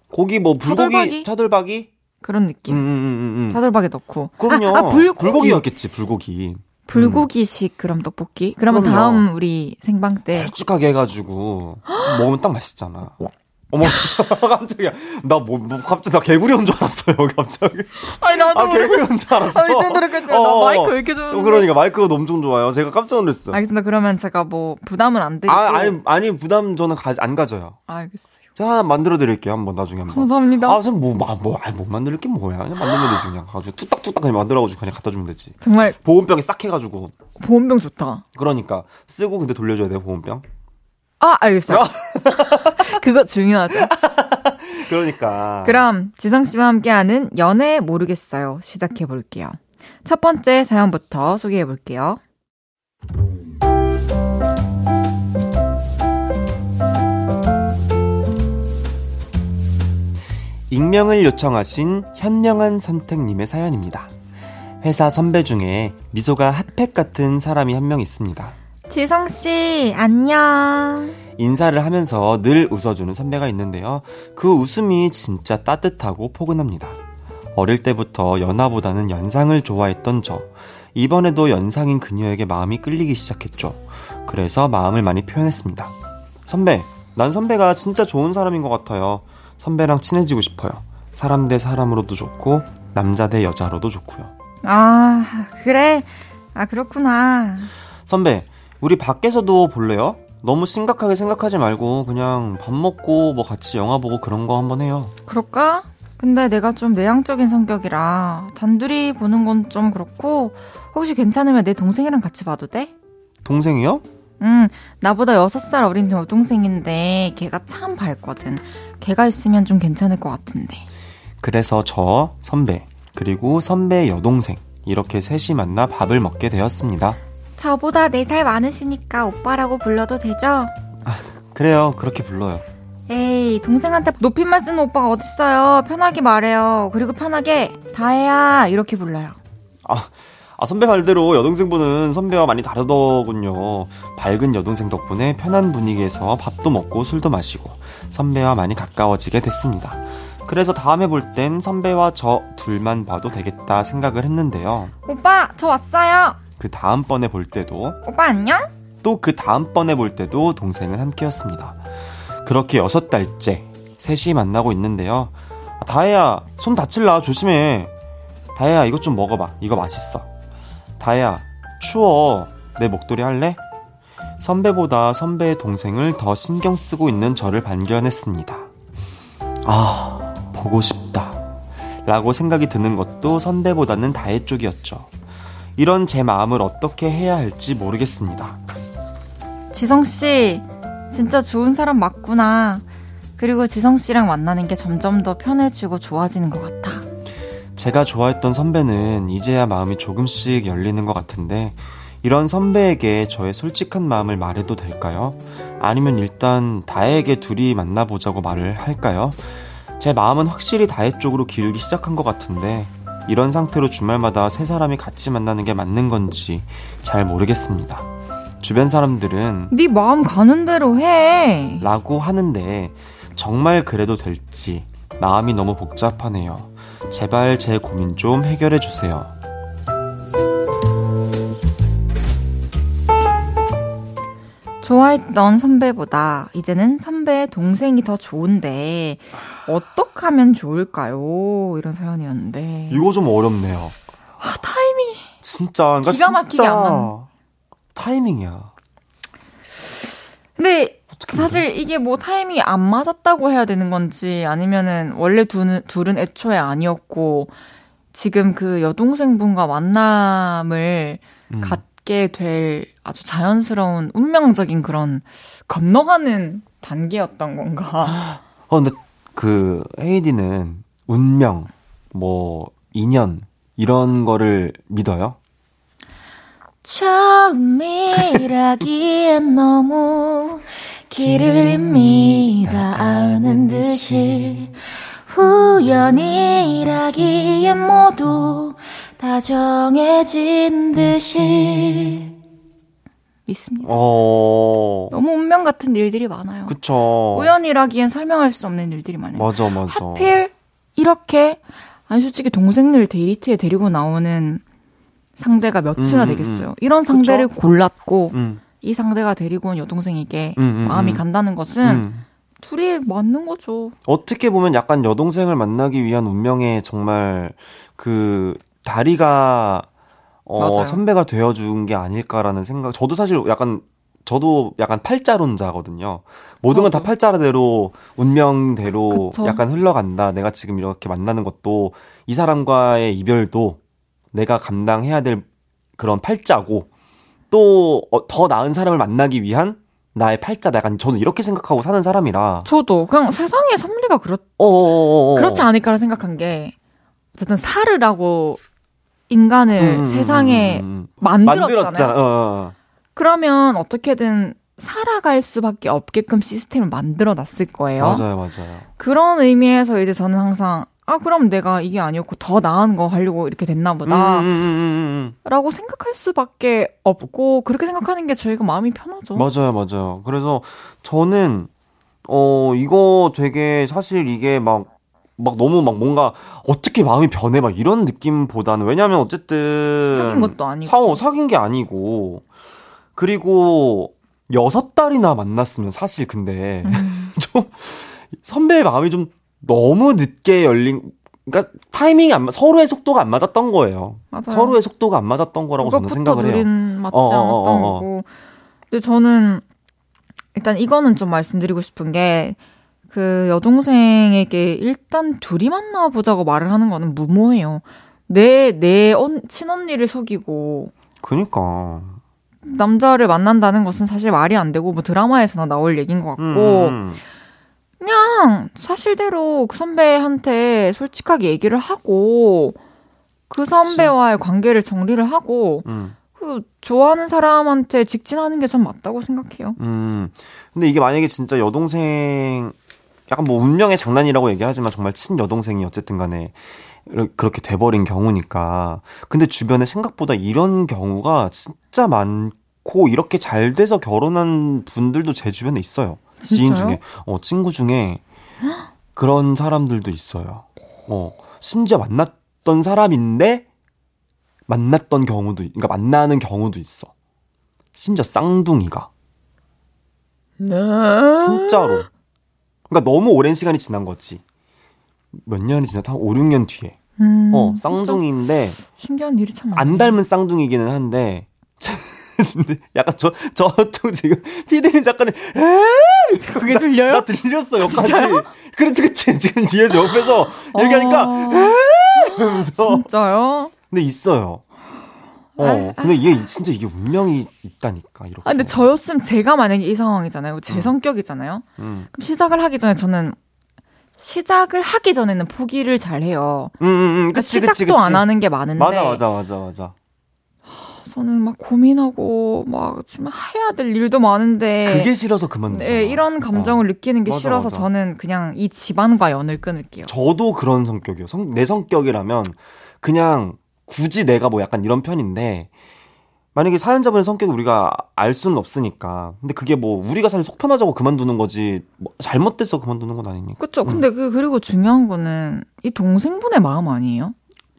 고기 뭐 불고기 차돌박이, 차돌박이? 그런 느낌. 음, 차돌박이 넣고. 그럼요. 아, 아 불고기. 불고기였겠지 불고기. 불고기식 음. 그럼 떡볶이? 그러면 그럼요. 다음 우리 생방 때 걸쭉하게 해가지고 먹으면 딱 맛있잖아. 어머 깜짝이야. 나뭐 뭐, 갑자기 나 개구리 온 줄 알았어요 갑자기. 아니 나도 아 개구리 온 줄 알았어. 아니 뜬드럽겠지 어, 나 마이크 왜 이렇게 좋은데 그러니까 마이크가 엄청 좋아요. 제가 깜짝 놀랐어요. 알겠습니다. 그러면 제가 뭐 부담은 안 드리고. 아, 아니 아니 부담 저는 가, 안 가져요. 알겠어요. 제가 하나 만들어 드릴게요 한번 나중에 한번. 감사합니다. 아 선생님 뭐, 뭐, 뭐, 못 만들 게 뭐야? 그냥 만들면 되지 그냥. 아주 뚝딱뚝딱 그냥 만들어가지고 그냥 갖다 주면 되지. 정말 보온병에 싹 해가지고. 보온병 좋다. 그러니까 쓰고 근데 돌려줘야 돼요 보온병? 아, 알겠어요. 그거 중요하죠. 그러니까. 그럼 지성 씨와 함께하는 연애 모르겠어요. 시작해 볼게요. 첫 번째 사연부터 소개해 볼게요. 익명을 요청하신 현명한 선택님의 사연입니다. 회사 선배 중에 미소가 핫팩 같은 사람이 한 명 있습니다. 지성씨, 안녕. 인사를 하면서 늘 웃어주는 선배가 있는데요. 그 웃음이 진짜 따뜻하고 포근합니다. 어릴 때부터 연하보다는 연상을 좋아했던 저. 이번에도 연상인 그녀에게 마음이 끌리기 시작했죠. 그래서 마음을 많이 표현했습니다. 선배, 난 선배가 진짜 좋은 사람인 것 같아요. 선배랑 친해지고 싶어요. 사람 대 사람으로도 좋고, 남자 대 여자로도 좋고요. 아, 그래? 아, 그렇구나. 선배, 우리 밖에서도 볼래요? 너무 심각하게 생각하지 말고 그냥 밥 먹고 뭐 같이 영화 보고 그런 거 한번 해요. 그럴까? 근데 내가 좀 내향적인 성격이라 단둘이 보는 건 좀 그렇고 혹시 괜찮으면 내 동생이랑 같이 봐도 돼? 동생이요? 응, 나보다 6살 어린 여동생인데 걔가 참 밝거든. 걔가 있으면 좀 괜찮을 것 같은데. 그래서 저, 선배, 그리고 선배 여동생 이렇게 셋이 만나 밥을 먹게 되었습니다. 저보다 4살 많으시니까 오빠라고 불러도 되죠? 아, 그래요. 그렇게 불러요. 에이, 동생한테 높임말 쓰는 오빠가 어딨어요. 편하게 말해요. 그리고 편하게 다혜야 이렇게 불러요. 아, 아 선배 말대로 여동생분은 선배와 많이 다르더군요. 밝은 여동생 덕분에 편한 분위기에서 밥도 먹고 술도 마시고 선배와 많이 가까워지게 됐습니다. 그래서 다음에 볼 땐 선배와 저 둘만 봐도 되겠다 생각을 했는데요. 오빠, 저 왔어요. 그 다음번에 볼 때도 오빠 안녕? 또 그 다음번에 볼 때도 동생은 함께였습니다. 그렇게 여섯 달째 셋이 만나고 있는데요. 아, 다혜야 손 다칠라 조심해. 다혜야 이것 좀 먹어봐. 이거 맛있어. 다혜야 추워. 내 목도리 할래? 선배보다 선배의 동생을 더 신경 쓰고 있는 저를 발견했습니다. 아 보고 싶다. 라고 생각이 드는 것도 선배보다는 다혜 쪽이었죠. 이런 제 마음을 어떻게 해야 할지 모르겠습니다. 지성씨, 진짜 좋은 사람 맞구나. 그리고 지성씨랑 만나는 게 점점 더 편해지고 좋아지는 것 같아. 제가 좋아했던 선배는 이제야 마음이 조금씩 열리는 것 같은데, 이런 선배에게 저의 솔직한 마음을 말해도 될까요? 아니면 일단 다혜에게 둘이 만나보자고 말을 할까요? 제 마음은 확실히 다혜 쪽으로 기울기 시작한 것 같은데, 이런 상태로 주말마다 세 사람이 같이 만나는 게 맞는 건지 잘 모르겠습니다. 주변 사람들은 네 마음 가는 대로 해. 라고 하는데 정말 그래도 될지 마음이 너무 복잡하네요. 제발 제 고민 좀 해결해 주세요. 좋아했던 선배보다 이제는 선배의 동생이 더 좋은데 어떻게 하면 좋을까요? 이런 사연이었는데 이거 좀 어렵네요. 아 타이밍이 진짜 그러니까 기가 막히게 안 맞. 타이밍이야. 근데 사실 이게 뭐 타이밍이 안 맞았다고 해야 되는 건지 아니면은 원래 둘은, 둘은 애초에 아니었고 지금 그 여동생분과 만남을 음. 갖 게 될 아주 자연스러운 운명적인 그런 건너가는 단계였던 건가? 어, 근데 그 헤이디는 운명, 뭐 인연 이런 거를 믿어요? 처음이라기엔 너무 길을 잇니다 아는 듯이 우연이라기엔 모두 다 정해진 듯이 믿습니다. 어... 너무 운명 같은 일들이 많아요. 그쵸. 우연이라기엔 설명할 수 없는 일들이 많아요. 맞아, 맞아. 하필 이렇게 아니 솔직히 동생을 데이트에 데리고 나오는 상대가 몇이나 음, 음, 되겠어요. 음. 이런 상대를 그쵸? 골랐고 음. 이 상대가 데리고 온 여동생에게 음, 음, 마음이 간다는 것은 둘이 맞는 거죠. 어떻게 보면 약간 여동생을 만나기 위한 운명의 정말 그 다리가 어, 선배가 되어준 게 아닐까라는 생각. 저도 사실 약간 저도 약간 팔자론자거든요. 모든 건 다 팔자대로 운명대로 그쵸? 약간 흘러간다. 내가 지금 이렇게 만나는 것도 이 사람과의 이별도 내가 감당해야 될 그런 팔자고 또더 어, 나은 사람을 만나기 위한 나의 팔자 약간 저는 이렇게 생각하고 사는 사람이라 저도 그냥 세상의 섭리가 그렇 어어어어. 그렇지 않을까라 생각한 게 어쨌든 살으라고 인간을 음, 음, 음 세상에 음, 음, 만들었잖아요. 만들었잖아. 어, 어. 그러면 어떻게든 살아갈 수밖에 없게끔 시스템을 만들어 놨을 거예요. 맞아요, 맞아요. 그런 의미에서 이제 저는 항상 아, 그럼 내가 이게 아니었고 더 나은 거 하려고 이렇게 됐나 보다. 음, 음, 음, 라고 생각할 수밖에 없고, 그렇게 생각하는 게 저희가 마음이 편하죠. 맞아요, 맞아요. 그래서 저는, 어, 이거 되게 사실 이게 막, 막 너무 막 뭔가 어떻게 마음이 변해 막 이런 느낌보다는 왜냐면 어쨌든 사귄 것도 아니고 사, 사귄 게 아니고 그리고 여섯 달이나 만났으면 사실 근데 음. 좀 선배의 마음이 좀 너무 늦게 열린 그러니까 타이밍이 안 서로의 속도가 안 맞았던 거예요. 맞아요. 서로의 속도가 안 맞았던 거라고 저는 생각을 해요. 맞지 어, 어, 않았던 어, 어, 거고. 근데 저는 일단 이거는 좀 말씀드리고 싶은 게 그 여동생에게 일단 둘이 만나보자고 말을 하는 거는 무모해요. 내, 내 언, 친언니를 속이고. 그니까. 남자를 만난다는 것은 사실 말이 안 되고, 뭐 드라마에서나 나올 얘기인 것 같고. 음. 음. 그냥 사실대로 그 선배한테 솔직하게 얘기를 하고 그 선배와의 관계를 정리를 하고 음. 그 좋아하는 사람한테 직진하는 게 전 맞다고 생각해요. 음. 근데 이게 만약에 진짜 여동생 약간 뭐 운명의 장난이라고 얘기하지만 정말 친 여동생이 어쨌든 간에 그렇게 돼버린 경우니까. 근데 주변에 생각보다 이런 경우가 진짜 많고 이렇게 잘 돼서 결혼한 분들도 제 주변에 있어요. 지인 중에, 어, 친구 중에 그런 사람들도 있어요. 어, 심지어 만났던 사람인데 만났던 경우도, 그러니까 만나는 경우도 있어. 심지어 쌍둥이가. 네. 진짜로. 그러니까 너무 오랜 시간이 지난 거지. 몇 년이 지났다? 한 5, 6년 뒤에. 음, 어, 쌍둥이인데. 신기한 일이 참. 안 닮은 쌍둥이기는 한데. 근데 약간 저, 저쪽 지금 피디님 작가는 에이! 그게 들려요? 나, 나 들렸어, 여기까지. 그렇지, 그렇지. 지금 뒤에서 옆에서 얘기하니까 어... 에이! 하면서. 진짜요? 근데 있어요. 어, 아, 아. 근데 이게 진짜 이게 운명이 있다니까, 이렇게. 아, 근데 저였으면 제가 만약에 이 상황이잖아요. 제 음. 성격이잖아요. 음. 그럼 시작을 하기 전에 저는 시작을 하기 전에는 포기를 잘 해요. 음, 음, 음. 그러니까 그치, 시작도 그치, 그치. 안 하는 게 많은데. 맞아, 맞아, 맞아, 맞아. 저는 막 고민하고 막 지금 해야 될 일도 많은데 그게 싫어서 그만두 네, 이런 감정을 어. 느끼는 게 맞아, 싫어서 맞아. 저는 그냥 이 집안과 연을 끊을게요. 저도 그런 성격이요. 성, 내 성격이라면 그냥 굳이 내가 뭐 약간 이런 편인데 만약에 사연자분의 성격을 우리가 알 수는 없으니까. 근데 그게 뭐 우리가 사실 속 편하자고 그만두는 거지 뭐 잘못돼서 그만두는 건 아니니까. 그렇죠. 근데 그 그리고 중요한 거는 이 동생분의 마음 아니에요?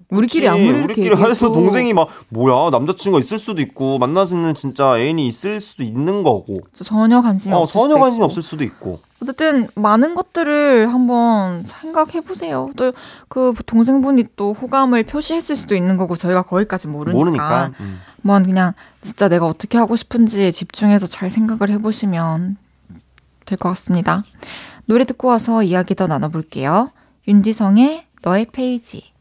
우리끼리 아무리 우리끼리 해서 동생이 막 뭐야 남자친구가 있을 수도 있고 만나서는 진짜 애인이 있을 수도 있는 거고 전혀 관심이 어, 없을 전혀 관심이 없을 수도 있고 어쨌든 많은 것들을 한번 생각해 보세요. 또 그 동생분이 또 호감을 표시했을 수도 있는 거고 저희가 거기까지 모르니까, 모르니까. 음. 뭐 그냥 진짜 내가 어떻게 하고 싶은지 집중해서 잘 생각을 해보시면 될 것 같습니다. 노래 듣고 와서 이야기 더 나눠볼게요. 윤지성의 너의 페이지.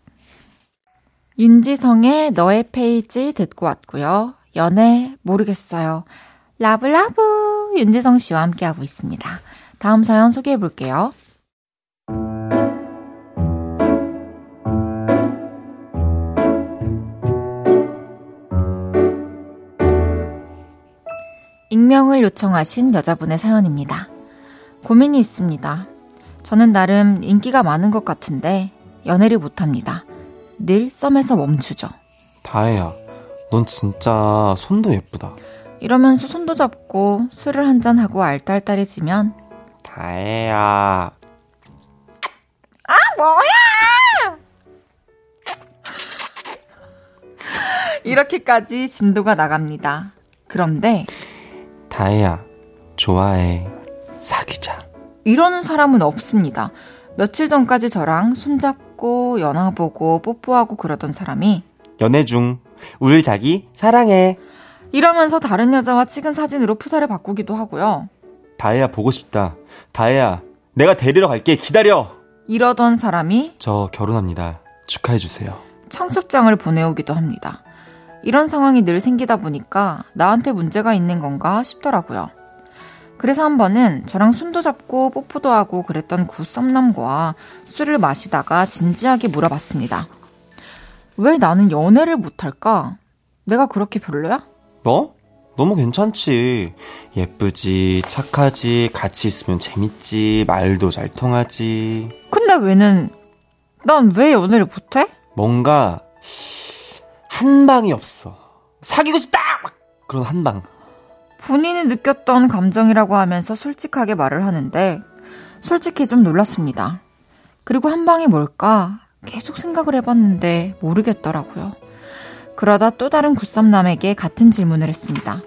윤지성의 너의 페이지 듣고 왔고요. 연애 모르겠어요. love love 윤지성 씨와 함께하고 있습니다. 다음 사연 소개해 볼게요. 익명을 요청하신 여자분의 사연입니다. 고민이 있습니다. 저는 나름 인기가 많은 것 같은데 연애를 못합니다. 늘 썸에서 멈추죠. 다혜야, 넌 진짜 손도 예쁘다. 이러면서 손도 잡고 술을 한잔 하고 알딸딸해지면 다혜야. 아, 뭐야! 이렇게까지 진도가 나갑니다. 그런데 다혜야, 좋아해. 사귀자. 이러는 사람은 없습니다. 며칠 전까지 저랑 손잡고 연화 보고 뽀뽀하고 그러던 사람이 연애 중. 울 자기 사랑해. 이러면서 다른 여자와 찍은 사진으로 푸사를 바꾸기도 하고요. 다혜야 보고 싶다. 다혜야, 내가 데리러 갈게. 기다려. 이러던 사람이 저 결혼합니다. 축하해 주세요. 청첩장을 보내오기도 합니다. 이런 상황이 늘 생기다 보니까 나한테 문제가 있는 건가 싶더라고요. 그래서 한 번은 저랑 손도 잡고 뽀뽀도 하고 그랬던 구 썸남과 술을 마시다가 진지하게 물어봤습니다. 왜 나는 연애를 못할까? 내가 그렇게 별로야? 너? 너무 괜찮지. 예쁘지, 착하지, 같이 있으면 재밌지, 말도 잘 통하지. 근데 왜는, 난 왜 연애를 못해? 뭔가, 한 방이 없어. 사귀고 싶다! 막 그런 한 방. 본인이 느꼈던 감정이라고 하면서 솔직하게 말을 하는데, 솔직히 좀 놀랐습니다. 그리고 한 방이 뭘까? 계속 생각을 해봤는데 모르겠더라고요. 그러다 또 다른 굿썸남에게 같은 질문을 했습니다.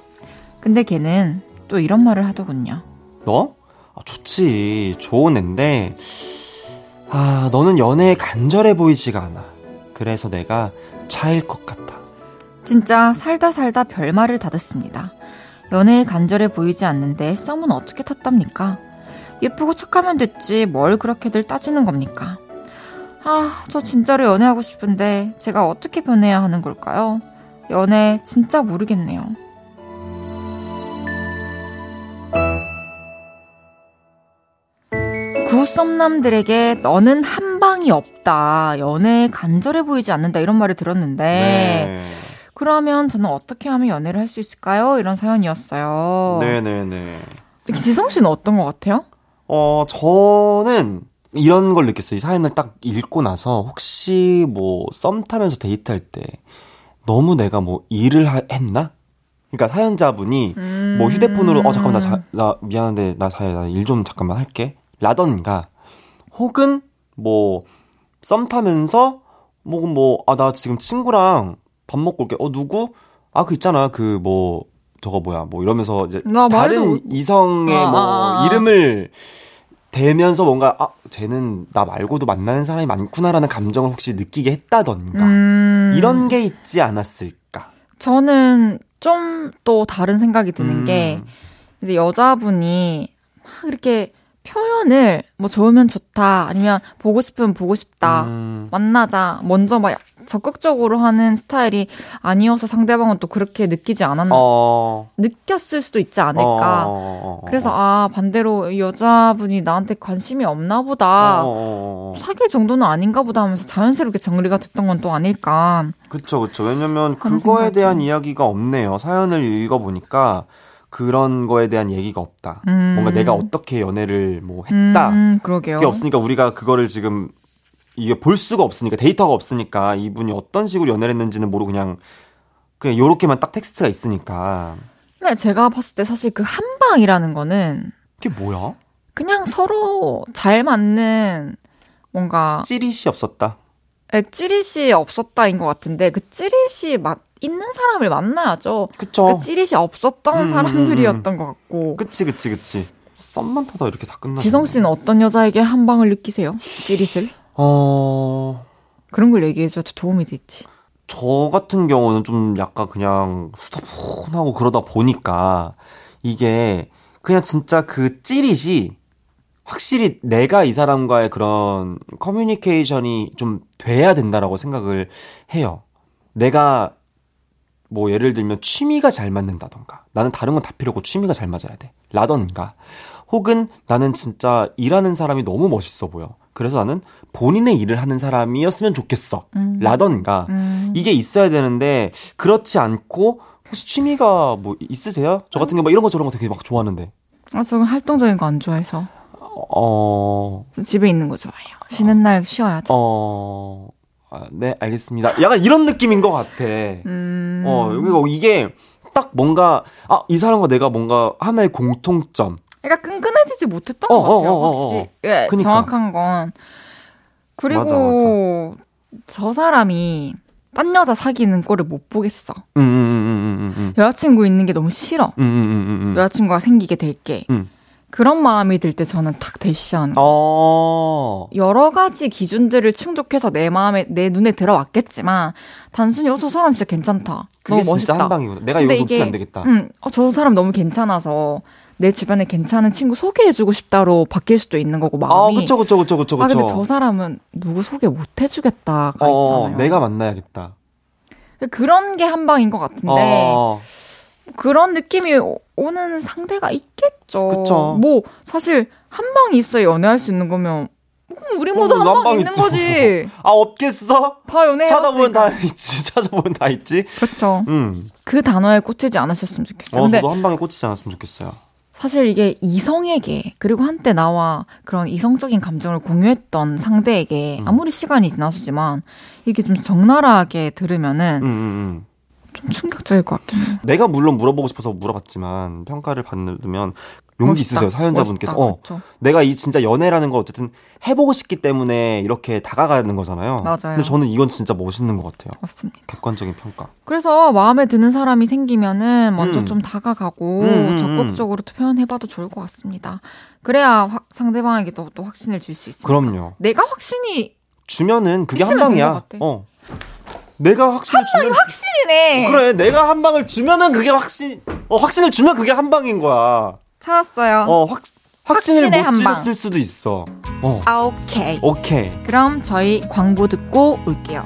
근데 걔는 또 이런 말을 하더군요. 너? 아, 좋지. 좋은 앤데, 아, 너는 연애에 간절해 보이지가 않아. 그래서 내가 차일 것 같아. 진짜 살다 살다 별말을 다 듣습니다. 연애에 간절해 보이지 않는데 썸은 어떻게 탔답니까? 예쁘고 착하면 됐지 뭘 그렇게들 따지는 겁니까? 아, 저 진짜로 연애하고 싶은데 제가 어떻게 변해야 하는 걸까요? 연애 진짜 모르겠네요. 구썸남들에게 너는 한 방이 없다. 연애에 간절해 보이지 않는다. 이런 말을 들었는데. 네. 그러면 저는 어떻게 하면 연애를 할 수 있을까요? 이런 사연이었어요. 네네네. 지성 씨는 어떤 것 같아요? 어, 저는 이런 걸 느꼈어요. 이 사연을 딱 읽고 나서 혹시 뭐 썸 타면서 데이트할 때 너무 내가 뭐 일을 하, 했나? 그러니까 사연자분이 음... 뭐 휴대폰으로 어 잠깐만 나, 자, 나 미안한데 나 자야 나 일 좀 잠깐만 할게. 라던가 혹은 뭐 썸 타면서 뭐뭐아나 지금 친구랑 밥 먹고 올게. 어 누구? 아 그 있잖아 그 뭐 저거 뭐야 뭐 이러면서 이제 다른 말도... 이성의 아, 뭐 아, 아. 이름을 대면서 뭔가 아 쟤는 나 말고도 만나는 사람이 많구나라는 감정을 혹시 느끼게 했다던가 음... 이런 게 있지 않았을까? 저는 좀 또 다른 생각이 드는 음... 게 이제 여자분이 막 이렇게 표현을 뭐 좋으면 좋다 아니면 보고 싶으면 보고 싶다 음... 만나자 먼저 막 적극적으로 하는 스타일이 아니어서 상대방은 또 그렇게 느끼지 않았나 어... 느꼈을 수도 있지 않을까. 어... 그래서 아 반대로 여자분이 나한테 관심이 없나 보다. 어... 사귈 정도는 아닌가 보다 하면서 자연스럽게 정리가 됐던 건 또 아닐까. 그쵸 그쵸. 왜냐면 그거에 생각이... 대한 이야기가 없네요. 사연을 읽어보니까 그런 거에 대한 얘기가 없다. 음... 뭔가 내가 어떻게 연애를 뭐 했다. 음, 그러게요. 그게 없으니까 우리가 그거를 지금 이게 볼 수가 없으니까 데이터가 없으니까 이분이 어떤 식으로 연애를 했는지는 모르고 그냥 그냥 요렇게만 딱 텍스트가 있으니까. 근데 제가 봤을 때 사실 그 한방이라는 거는 그게 뭐야? 그냥 서로 잘 맞는 뭔가 찌릿이 없었다. 네, 찌릿이 없었다인 것 같은데 그 찌릿이 맞 있는 사람을 만나야죠. 그쵸. 그 찌릿이 없었던 음, 음, 음, 사람들이었던 것 같고. 그치 그치 그치. 썸만 타다 이렇게 다 끝나. 지성 씨는 어떤 여자에게 한 방을 느끼세요? 찌릿을? 어. 그런 걸 얘기해줘도 도움이 됐지. 저 같은 경우는 좀 약간 그냥 수다분하고 그러다 보니까 이게 그냥 진짜 그 찌릿이 확실히 내가 이 사람과의 그런 커뮤니케이션이 좀 돼야 된다라고 생각을 해요. 내가 뭐 예를 들면 취미가 잘 맞는다던가 나는 다른 건 다 필요 없고 취미가 잘 맞아야 돼. 라던가 혹은 나는 진짜 일하는 사람이 너무 멋있어 보여. 그래서 나는 본인의 일을 하는 사람이었으면 좋겠어. 음. 라던가. 음. 이게 있어야 되는데, 그렇지 않고, 혹시 취미가 뭐 있으세요? 저 같은 경우 막 이런 거 저런 거 되게 막 좋아하는데. 아, 저는 활동적인 거 안 좋아해서. 어. 집에 있는 거 좋아해요. 쉬는 날 쉬어야죠. 어. 아, 네, 알겠습니다. 약간 이런 느낌인 것 같아. 음. 어, 그리고 이게 딱 뭔가, 아, 이 사람과 내가 뭔가 하나의 공통점. 그러니까 끈끈해지지 못했던 어, 것 같아요. 어, 어, 어, 어. 확실히. 예, 그러니까. 정확한 건. 그리고 맞아, 맞아. 저 사람이 딴 여자 사귀는 꼴을 못 보겠어. 음, 음, 음, 음 여자친구 있는 게 너무 싫어. 여자친구가 생기게 될게. 그런 마음이 들 때 저는 탁 거. 어... 여러 가지 기준들을 충족해서 내 마음에 내 눈에 들어왔겠지만 단순히 어저 사람 진짜 괜찮다. 너무 멋있다. 진짜 한 방이구나. 내가 이거 놓치면 안 되겠다. 음, 어, 저 사람 너무 괜찮아서 내 주변에 괜찮은 친구 소개해주고 싶다로 바뀔 수도 있는 거고 마음이. 아, 그쵸, 그쵸, 그쵸, 그쵸, 그쵸. 아, 근데 저 사람은 누구 소개 못 해주겠다가 어, 있잖아요. 내가 만나야겠다. 그런 게 한 방인 것 같은데. 어. 그런 느낌이 오는 상대가 있겠죠. 그쵸. 뭐 사실 한 방이 있어야 연애할 수 있는 거면 우리 모두 어, 한방 있는 있죠. 거지. 아 없겠어? 다 연애. 찾아보면 다 있지. 찾아보면 다 있지. 그렇죠. 음. 그 단어에 꽂히지 않으셨으면 좋겠어요. 어, 근데 저도 한 방에 꽂히지 않았으면 좋겠어요. 사실 이게 이성에게 그리고 한때 나와 그런 이성적인 감정을 공유했던 상대에게 음. 아무리 시간이 지나서지만 이게 좀 적나라하게 들으면은 음, 음, 음. 좀 충격적일 것 같긴 해요. 내가 물론 물어보고 싶어서 물어봤지만 평가를 받으면 용기 멋있다, 있으세요 사연자분께서. 멋있다, 어, 그렇죠. 내가 이 진짜 연애라는 거 어쨌든 해보고 싶기 때문에 이렇게 다가가는 거잖아요. 맞아요. 근데 저는 이건 진짜 멋있는 것 같아요. 맞습니다. 객관적인 평가. 그래서 마음에 드는 사람이 생기면은 먼저 음. 좀 다가가고 음, 음, 음. 적극적으로 또 표현해봐도 좋을 것 같습니다. 그래야 확, 상대방에게 또, 또 확신을 줄 수 있어요. 그럼요. 내가 확신이 주면은 그게 한 방이야. 어. 내가 확신을 주면 확신이네. 어, 그래, 내가 한 방을 주면은 그게 확신. 어, 확신을 주면 그게 한 방인 거야. 찾았어요. 어, 확 확신을 못 찔렀을 수도 있어. 어. 아, 오케이. 오케이. 그럼 저희 광고 듣고 올게요.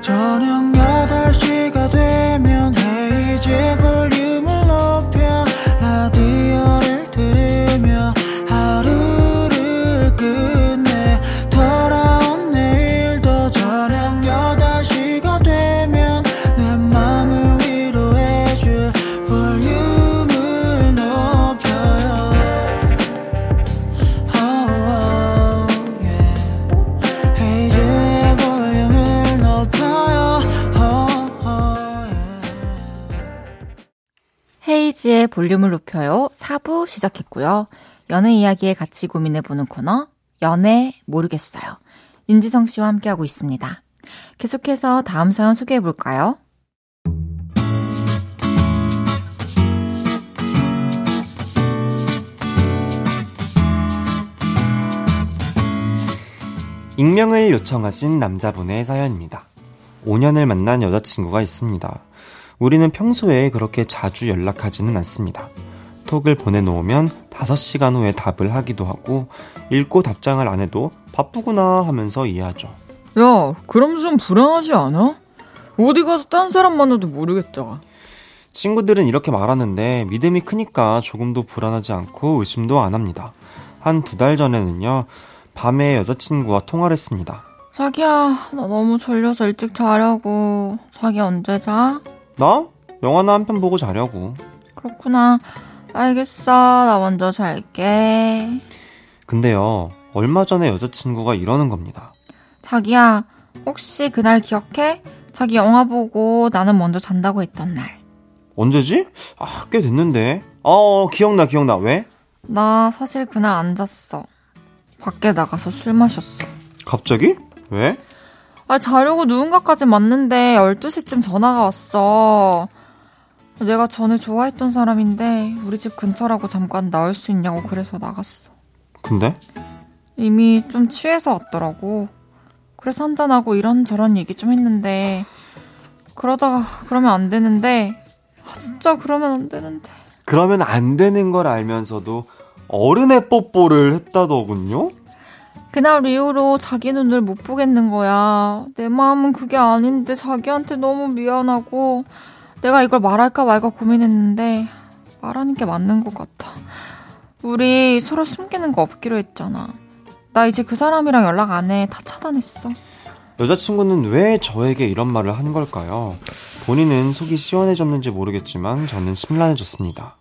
저녁 홈이지의 볼륨을 높여요. 4부 시작했고요. 연애 이야기에 같이 고민해보는 코너, 연애 모르겠어요. 윤지성 씨와 함께하고 있습니다. 계속해서 다음 사연 소개해볼까요? 익명을 요청하신 남자분의 사연입니다. 5년을 만난 여자친구가 있습니다. 우리는 평소에 그렇게 자주 연락하지는 않습니다. 톡을 보내놓으면 5시간 후에 답을 하기도 하고, 읽고 답장을 안 해도 바쁘구나 하면서 이해하죠. 야, 그럼 좀 불안하지 않아? 어디 가서 딴 사람 만나도 모르겠다. 친구들은 이렇게 말하는데 믿음이 크니까 조금도 불안하지 않고 의심도 안 합니다. 한 두 달 전에는요, 밤에 여자친구와 통화를 했습니다. 자기야, 나 너무 졸려서 일찍 자려고. 자기 언제 자? 나? 영화나 한 편 보고 자려고. 그렇구나. 알겠어. 나 먼저 잘게. 근데요, 얼마 전에 여자친구가 이러는 겁니다. 자기야, 혹시 그날 기억해? 자기 영화 보고 나는 먼저 잔다고 했던 날. 언제지? 아, 꽤 됐는데. 어, 기억나, 기억나. 왜? 나 사실 그날 안 잤어. 밖에 나가서 술 마셨어. 갑자기? 왜? 아, 자려고 누군가까지 맞는데 12시쯤 전화가 왔어. 내가 전에 좋아했던 사람인데 우리 집 근처라고 잠깐 나올 수 있냐고 그래서 나갔어. 근데? 이미 좀 취해서 왔더라고. 그래서 한잔하고 이런저런 얘기 좀 했는데 그러다가 그러면 안 되는데 아, 진짜 그러면 안 되는데. 그러면 안 되는 걸 알면서도 어른의 뽀뽀를 했다더군요? 그날 이후로 자기 눈을 못 보겠는 거야. 내 마음은 그게 아닌데 자기한테 너무 미안하고 내가 이걸 말할까 말까 고민했는데 말하는 게 맞는 것 같아. 우리 서로 숨기는 거 없기로 했잖아. 나 이제 그 사람이랑 연락 안 해. 다 차단했어. 여자친구는 왜 저에게 이런 말을 하는 걸까요? 본인은 속이 시원해졌는지 모르겠지만 저는 심란해졌습니다.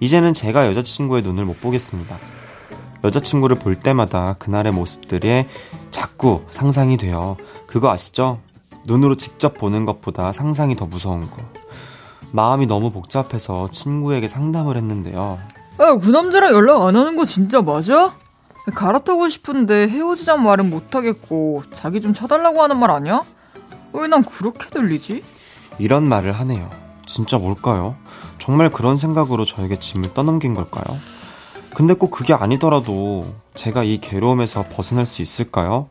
이제는 제가 여자친구의 눈을 못 보겠습니다. 여자친구를 볼 때마다 그날의 모습들이 자꾸 상상이 돼요. 그거 아시죠? 눈으로 직접 보는 것보다 상상이 더 무서운 거. 마음이 너무 복잡해서 친구에게 상담을 했는데요. 야, 그 남자랑 연락 안 하는 거 진짜 맞아? 갈아타고 싶은데 헤어지자는 말은 못하겠고 자기 좀 쳐달라고 하는 말 아니야? 왜 난 그렇게 들리지? 이런 말을 하네요. 진짜 뭘까요? 정말 그런 생각으로 저에게 짐을 떠넘긴 걸까요? 근데 꼭 그게 아니더라도 제가 이 괴로움에서 벗어날 수 있을까요?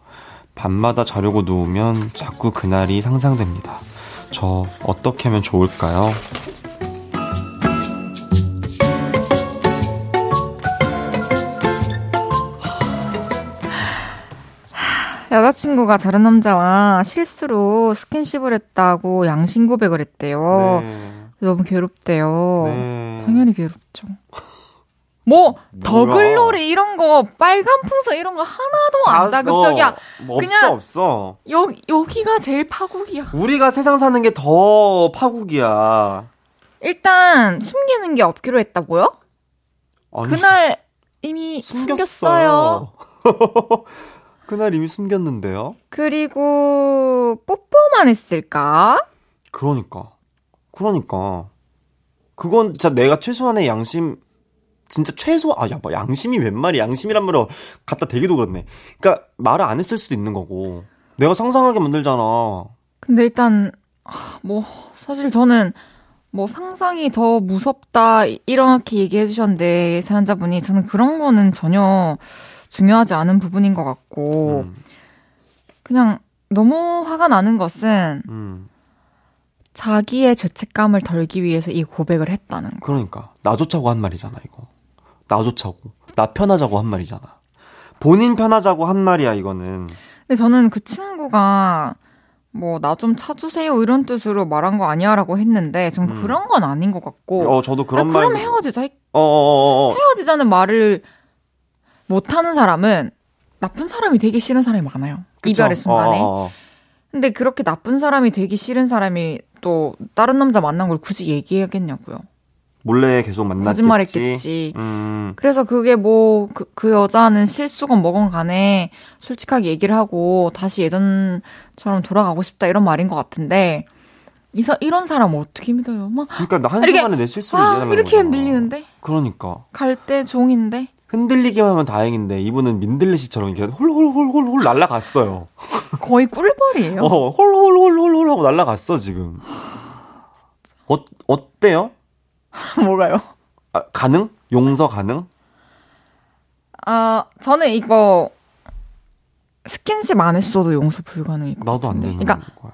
밤마다 자려고 누우면 자꾸 그날이 상상됩니다. 저 어떻게 하면 좋을까요? 여자친구가 다른 남자와 실수로 스킨십을 했다고 양심 고백을 했대요. 네. 너무 괴롭대요. 네. 당연히 괴롭죠. 뭐 더글로리 이런 거 빨간 풍선 이런 거 하나도 안 자극적이야. 뭐 그냥 없어 없어. 여 여기가 제일 파국이야. 우리가 세상 사는 게 더 파국이야. 일단 숨기는 게 없기로 했다고요? 아니, 그날 이미 숨겼어요. 그날 이미 숨겼는데요. 그리고 뽀뽀만 했을까? 그러니까. 그러니까. 그건 진짜 내가 최소한의 양심 진짜 최소 아야 뭐 양심이 웬 말이 양심이란 말을 갖다 대기도 그렇네. 그러니까 말을 안 했을 수도 있는 거고. 내가 상상하게 만들잖아. 근데 일단 뭐 사실 저는 뭐 상상이 더 무섭다 이렇게 얘기해 주셨는데 사연자분이 저는 그런 거는 전혀 중요하지 않은 부분인 것 같고 음. 그냥 너무 화가 나는 것은 음. 자기의 죄책감을 덜기 위해서 이 고백을 했다는 거. 그러니까 나조차고 한 말이잖아 이거. 나조차고 나 편하자고 한 말이잖아. 본인 편하자고 한 말이야 이거는. 근데 저는 그 친구가 뭐 나 좀 차주세요 이런 뜻으로 말한 거 아니야라고 했는데 전 음. 그런 건 아닌 것 같고. 어 저도 그런 말. 그럼 헤어지자. 어어어어. 헤어지자는 말을 못하는 사람은 나쁜 사람이 되기 싫은 사람이 많아요. 그쵸? 이별의 순간에. 어어어. 근데 그렇게 나쁜 사람이 되기 싫은 사람이 또 다른 남자 만난 걸 굳이 얘기해야겠냐고요. 몰래 계속 만났겠지. 거짓말했겠지. 음. 그래서 그게 뭐그 그 여자는 실수건 뭐건 간에 솔직하게 얘기를 하고 다시 예전처럼 돌아가고 싶다 이런 말인 것 같은데 이사, 이런 사람 어떻게 믿어요? 막 그러니까 나 한 순간에 내 실수를 아, 이해하려고 이렇게 흔들리는데. 그러니까. 갈 때 종인데. 흔들리기만 하면 다행인데 이분은 민들레씨처럼 이렇게 홀홀홀홀홀 날라갔어요. 거의 꿀벌이에요. 어, 홀홀홀홀홀 하고 날라갔어 지금. 어 어때요? 뭐가요? 아, 가능? 용서 가능? 아, 저는 이거 스킨십 안 했어도 용서 불가능일 것 나도 안 되는 그러니까 거야.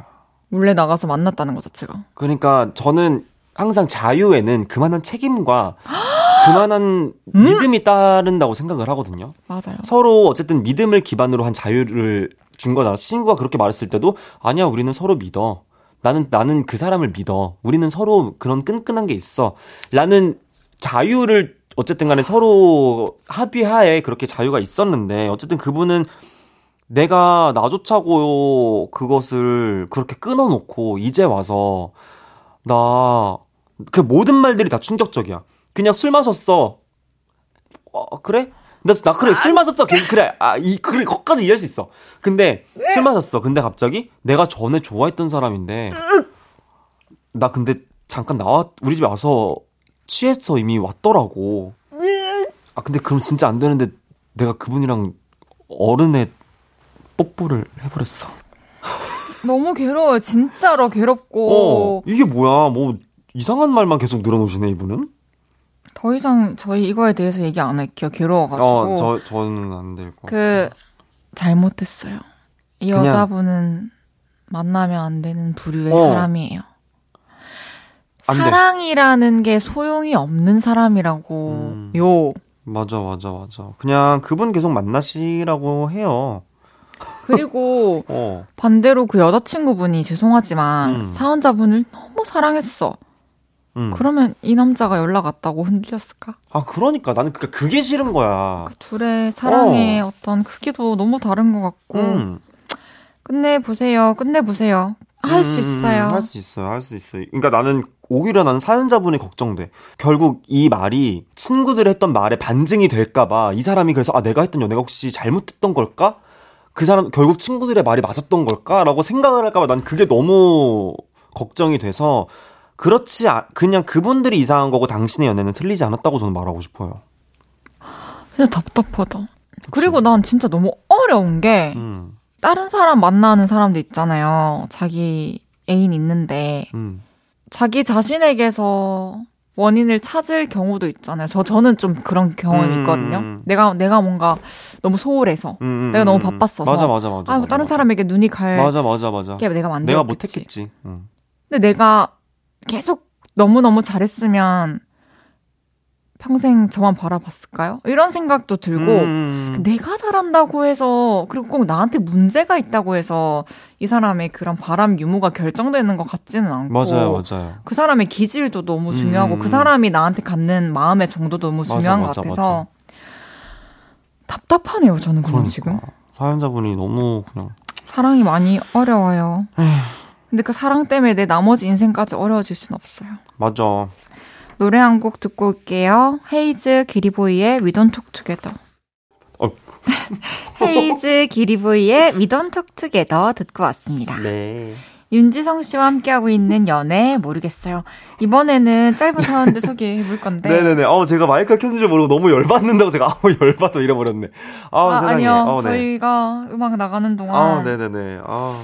몰래 나가서 만났다는 것 자체가. 그러니까 저는 항상 자유에는 그만한 책임과 그만한 음? 믿음이 따른다고 생각을 하거든요. 맞아요. 서로 어쨌든 믿음을 기반으로 한 자유를 준 거잖아. 친구가 그렇게 말했을 때도 아니야, 우리는 서로 믿어. 나는 나는 그 사람을 믿어. 우리는 서로 그런 끈끈한 게 있어. 라는 자유를 어쨌든 간에 서로 합의하에 그렇게 자유가 있었는데 어쨌든 그분은 내가 나조차고 그것을 그렇게 끊어놓고 이제 와서 나 그 모든 말들이 다 충격적이야. 그냥 술 마셨어. 어, 그래? 나, 나 그래 술 마셨어. 그래. 아, 이 그래 거까지 이해할 수 있어. 근데 술 마셨어. 근데 갑자기 내가 전에 좋아했던 사람인데 나 근데 잠깐 나와 우리 집에 와서 취해서 이미 왔더라고. 아 근데 그럼 진짜 안 되는데 내가 그분이랑 어른의 뽀뽀를 해버렸어. 너무 괴로워요. 진짜로 괴롭고. 어, 이게 뭐야. 뭐 이상한 말만 계속 늘어놓으시네 이분은. 더 이상 저희 이거에 대해서 얘기 안 할게요. 괴로워가지고. 어, 저, 저는 안 될 것 그, 잘못했어요. 이 그냥... 여자분은 만나면 안 되는 부류의 어. 사람이에요. 사랑이라는 게 소용이 없는 사람이라고, 음. 요. 맞아, 맞아, 맞아. 그냥 그분 계속 만나시라고 해요. 그리고 어. 반대로 그 여자친구분이 죄송하지만 음. 사연자분을 너무 사랑했어. 음. 그러면 이 남자가 연락 왔다고 흔들렸을까? 아, 그러니까 나는 그 그게 싫은 거야. 그 둘의 사랑의 어. 떤 크기도 너무 다른 것 같고. 음. 끝내 보세요. 끝내 보세요. 할수 음, 음, 음, 있어요. 할 수 있어요. 할 수 있어요. 그러니까 나는 오히려 나는 사연자분이 걱정돼. 결국 이 말이 친구들 했던 말에 반증이 될까봐 이 사람이 그래서 아 내가 했던 연애가 혹시 잘못했던 걸까? 그 사람 결국 친구들의 말이 맞았던 걸까라고 생각을 할까봐 난 그게 너무 걱정이 돼서 그렇지 아, 그냥 그분들이 이상한 거고 당신의 연애는 틀리지 않았다고 저는 말하고 싶어요. 그냥 답답하다. 그치? 그리고 난 진짜 너무 어려운 게 음. 다른 사람 만나는 사람도 있잖아요. 자기 애인 있는데 음. 자기 자신에게서 원인을 찾을 경우도 있잖아요. 저 저는 좀 그런 경험이 음. 있거든요. 내가 내가 뭔가 너무 소홀해서 음, 음 내가 너무 음, 바빴어서 맞아 맞아 맞아. 아, 뭐 다른 맞아. 사람에게 눈이 갈 맞아 맞아 맞아. 내가 만들 내가 못했겠지. 근데 내가 계속 너무 너무 잘했으면 평생 저만 바라봤을까요? 이런 생각도 들고 음. 내가 잘한다고 해서 그리고 꼭 나한테 문제가 있다고 해서 이 사람의 그런 바람 유무가 결정되는 것 같지는 않고 맞아요, 맞아요. 그 사람의 기질도 너무 중요하고 음. 그 사람이 나한테 갖는 마음의 정도도 너무 중요한 맞아, 것 같아서 맞아. 답답하네요. 저는 그럼 그러니까. 지금 사연자분이 너무 그냥 사랑이 많이 어려워요. 근데 그 사랑 때문에 내 나머지 인생까지 어려워질 순 없어요. 맞아. 노래 한 곡 듣고 올게요. 헤이즈 기리보이의 We Don't Talk Together. 어. 헤이즈 기리보이의 We Don't Talk Together 듣고 왔습니다. 네. 윤지성 씨와 함께하고 있는 연애 모르겠어요. 이번에는 짧은 사연들 소개해 볼 건데. 네네네. 어, 제가 마이크가 켜진 줄 모르고 너무 열받는다고 제가 아우 열받아 잃어버렸네. 아, 아 아니요. 어, 네. 저희가 음악 나가는 동안. 아, 네네네. 아.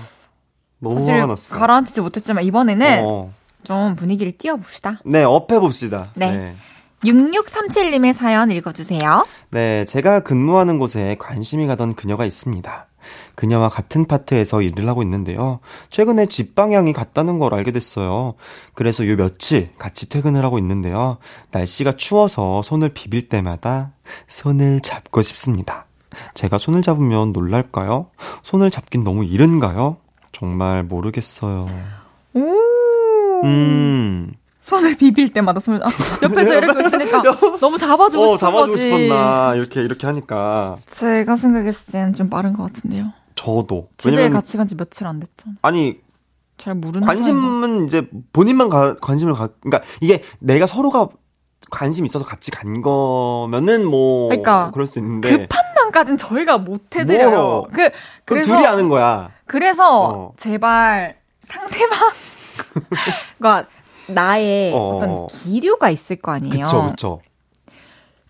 너무 났어요. 가라앉히지 못했지만 이번에는 어. 좀 분위기를 띄워봅시다. 네, 업해봅시다. 네. 네. 6637님의 사연 읽어주세요. 네, 제가 근무하는 곳에 관심이 가던 그녀가 있습니다. 그녀와 같은 파트에서 일을 하고 있는데요. 최근에 집 방향이 같다는 걸 알게 됐어요. 그래서 요 며칠 같이 퇴근을 하고 있는데요. 날씨가 추워서 손을 비빌 때마다 손을 잡고 싶습니다. 제가 손을 잡으면 놀랄까요? 손을 잡긴 너무 이른가요? 정말 모르겠어요. 오, 음. 손을 비빌 때마다 손을 아, 옆에서 이렇게 있으니까 너무 잡아주고 어, 잡아주고 거지. 싶었나 이렇게 이렇게 하니까 제가 생각했을 때는 좀 빠른 것 같은데요. 저도 집에 왜냐면, 같이 간 지 며칠 안 됐잖아. 아니 잘 모르는 관심은 이제 본인만 가, 관심을 가 그러니까 이게 내가 서로가 관심 있어서 같이 간 거면은 뭐 그러니까 그럴 수 있는데 그 판단까지는 저희가 못 해드려요. 뭐, 그 그래서 둘이 아는 거야. 그래서 어. 제발 상대방 그러니까 나의 어. 떤 기류가 있을 거 아니에요. 그쵸, 그쵸.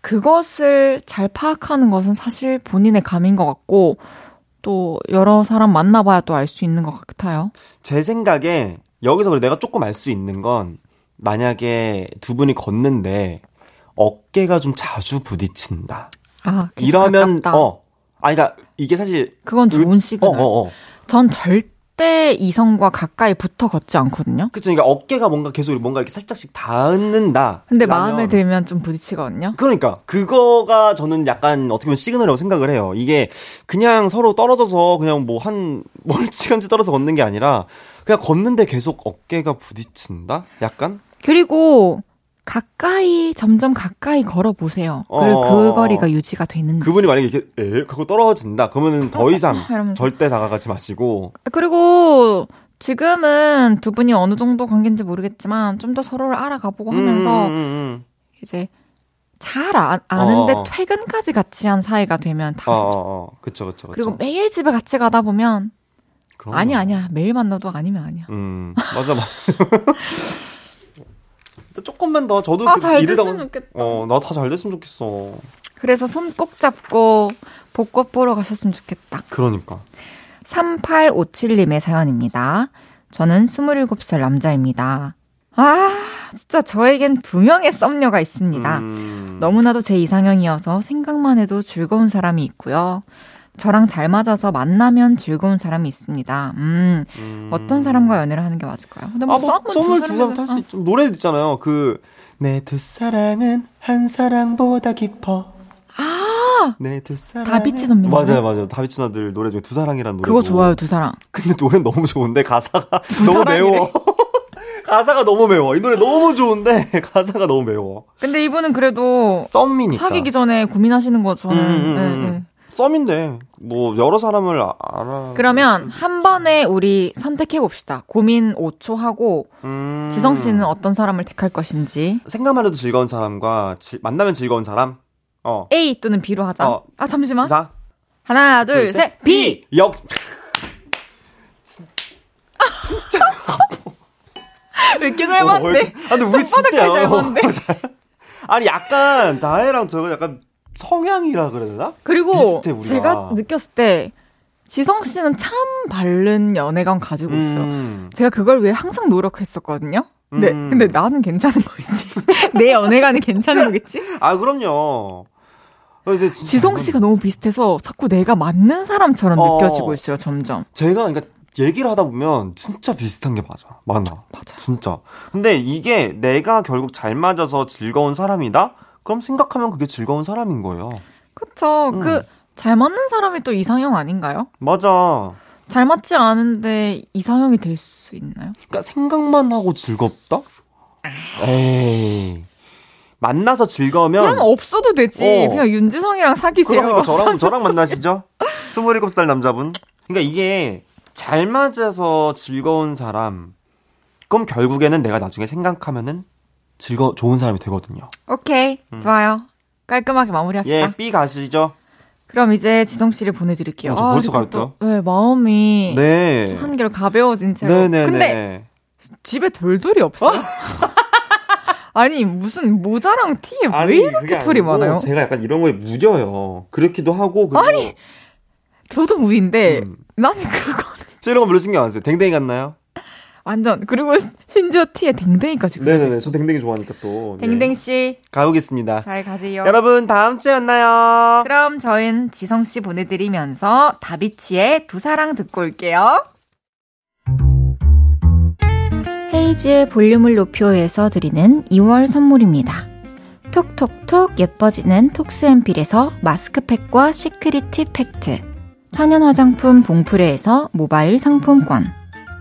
그것을 잘 파악하는 것은 사실 본인의 감인 것 같고 또 여러 사람 만나봐야 또 알 수 있는 것 같아요. 제 생각에 여기서 내가 조금 알 수 있는 건 만약에 두 분이 걷는데 어깨가 좀 자주 부딪힌다. 아, 이러면 가깝다. 어 아니 그러니까 이게 사실 그건 좋은 시그널. 어, 어, 어. 전 절대 이성과 가까이 붙어 걷지 않거든요. 그쵸. 그러니까 어깨가 뭔가 계속 뭔가 이렇게 살짝씩 닿는다. 근데 마음에 들면 좀 부딪히거든요. 그러니까 그거가 저는 약간 어떻게 보면 시그널이라고 생각을 해요. 이게 그냥 서로 떨어져서 그냥 뭐 한 멀찌감치 떨어져 걷는 게 아니라 그냥 걷는데 계속 어깨가 부딪힌다? 약간? 그리고 가까이 점점 가까이 걸어 보세요. 어, 그리고 그 거리가 유지가 되는지. 그분이 만약에 이렇게 에 그거 떨어진다. 그러면은 더 어, 이상 어, 절대 다가가지 마시고. 그리고 지금은 두 분이 어느 정도 관계인지 모르겠지만 좀 더 서로를 알아가보고 하면서 음, 음, 음. 이제 잘 아, 아는데 어, 퇴근까지 같이 한 사이가 되면 다르죠. 어, 어, 그쵸, 그쵸, 그쵸. 그리고 매일 집에 같이 가다 보면 아니 아니야 매일 만나도 아니면 아니야. 음 맞아 맞아. 조금만 더 저도 아, 잘 됐으면 좋겠다. 어, 나 다 잘 됐으면 좋겠어. 그래서 손 꼭 잡고 벚꽃 보러 가셨으면 좋겠다. 그러니까. 3857님의 사연입니다. 저는 27살 남자입니다. 아, 진짜 저에겐 두 명의 썸녀가 있습니다. 음... 너무나도 제 이상형이어서 생각만 해도 즐거운 사람이 있고요. 저랑 잘 맞아서 만나면 즐거운 사람이 있습니다. 음, 음. 어떤 사람과 연애를 하는 게 맞을까요? 근데 뭐, 아, 뭐 썸을 두 사람 탈수 있죠. 노래 있잖아요. 그, 내 두 사랑은 한 사랑보다 깊어. 아! 네, 두 사랑. 다비치 선배님. 맞아요, 맞아요. 다비치 누나들 노래 중에 두 사랑이라는 노래. 그거 좋아요, 두 사랑. 근데 노래는 너무 좋은데 가사가 너무 매워. 가사가 너무 매워. 이 노래 너무 좋은데 가사가 너무 매워. 근데 이분은 그래도 썸이니까. 사귀기 전에 고민하시는 거 저는 음, 음, 네, 음. 네. 썸인데 뭐 여러 사람을 아- 알아. 그러면 한 번에 우리 선택해 봅시다. 고민 5초 하고 음. 지성 씨는 어떤 사람을 택할 것인지. 생각만 해도 즐거운 사람과 지- 만나면 즐거운 사람. 어. A 또는 B로 하자. 어. 아 잠시만. 자, 하나, 둘, 셋. B. 역. 몇개 닮았대. 아, 근데 우리 진짜 손바닥까지 닮았는데. 아니 약간 다혜랑 저거 약간 성향이라 그래야 되나? 그리고 비슷해. 제가 느꼈을 때 지성 씨는 참 바른 연애관 가지고 있어요. 음. 제가 그걸 왜 항상 노력했었거든요. 근데 음. 근데 나는 괜찮은 거겠지. 내 연애관이 괜찮은 거겠지. 아 그럼요. 어, 근데 지성 씨가 너무 비슷해서 자꾸 내가 맞는 사람처럼 어. 느껴지고 있어요. 점점. 제가 그러니까 얘기를 하다 보면 진짜 비슷한 게 맞아. 맞아. 맞아. 진짜. 근데 이게 내가 결국 잘 맞아서 즐거운 사람이다? 그럼 생각하면 그게 즐거운 사람인 거예요. 그쵸. 음. 그 잘 맞는 사람이 또 이상형 아닌가요? 맞아. 잘 맞지 않은데 이상형이 될 수 있나요? 그러니까 생각만 하고 즐겁다? 에이. 만나서 즐거우면 그럼 없어도 되지. 어. 그냥 윤지성이랑 사귀세요. 그러니까 저랑 저랑 만나시죠? 27살 남자분. 그러니까 이게 잘 맞아서 즐거운 사람. 그럼 결국에는 내가 나중에 생각하면은 즐거 좋은 사람이 되거든요. 오케이. 좋아요. 깔끔하게 마무리합시다. 음. 예, B 가시죠. 그럼 이제 지성 씨를 보내드릴게요. 어, 저 벌써 갈까요? 또, 네, 마음이 네. 한결 가벼워진 채로. 네, 네, 근데 네. 집에 돌돌이 없어요? 아니 무슨 모자랑 티에 왜 이렇게 털이 많아요? 제가 약간 이런 거에 무뎌요. 그렇기도 하고 그리고 아니, 저도 무인데 음. 나는 그거 저 이런 거 별로 신경 안 써요. 댕댕이 같나요? 완전 그리고 심지어 티에 댕댕이까지 네네네. 저 댕댕이 좋아하니까 또. 네. 댕댕 씨, 가보겠습니다. 잘 가세요. 여러분 다음 주에 만나요. 그럼 저희는 지성 씨 보내드리면서 다비치의 두 사랑 듣고 올게요. 헤이지의 볼륨을 높여서 드리는 2월 선물입니다. 톡톡톡 예뻐지는 톡스앰필에서 마스크팩과 시크릿 티 팩트 천연 화장품 봉프레에서 모바일 상품권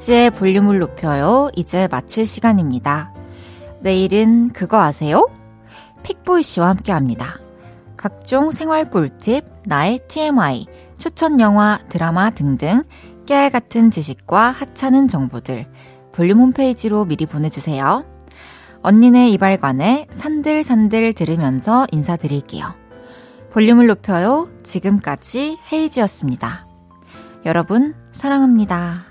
헤이즈의 볼륨을 높여요. 이제 마칠 시간입니다. 내일은 그거 아세요? 픽보이 씨와 함께 합니다. 각종 생활 꿀팁, 나의 TMI, 추천 영화, 드라마 등등 깨알 같은 지식과 하찮은 정보들 볼륨 홈페이지로 미리 보내주세요. 언니네 이발관에 산들산들 들으면서 인사드릴게요. 볼륨을 높여요. 지금까지 헤이즈였습니다. 여러분, 사랑합니다.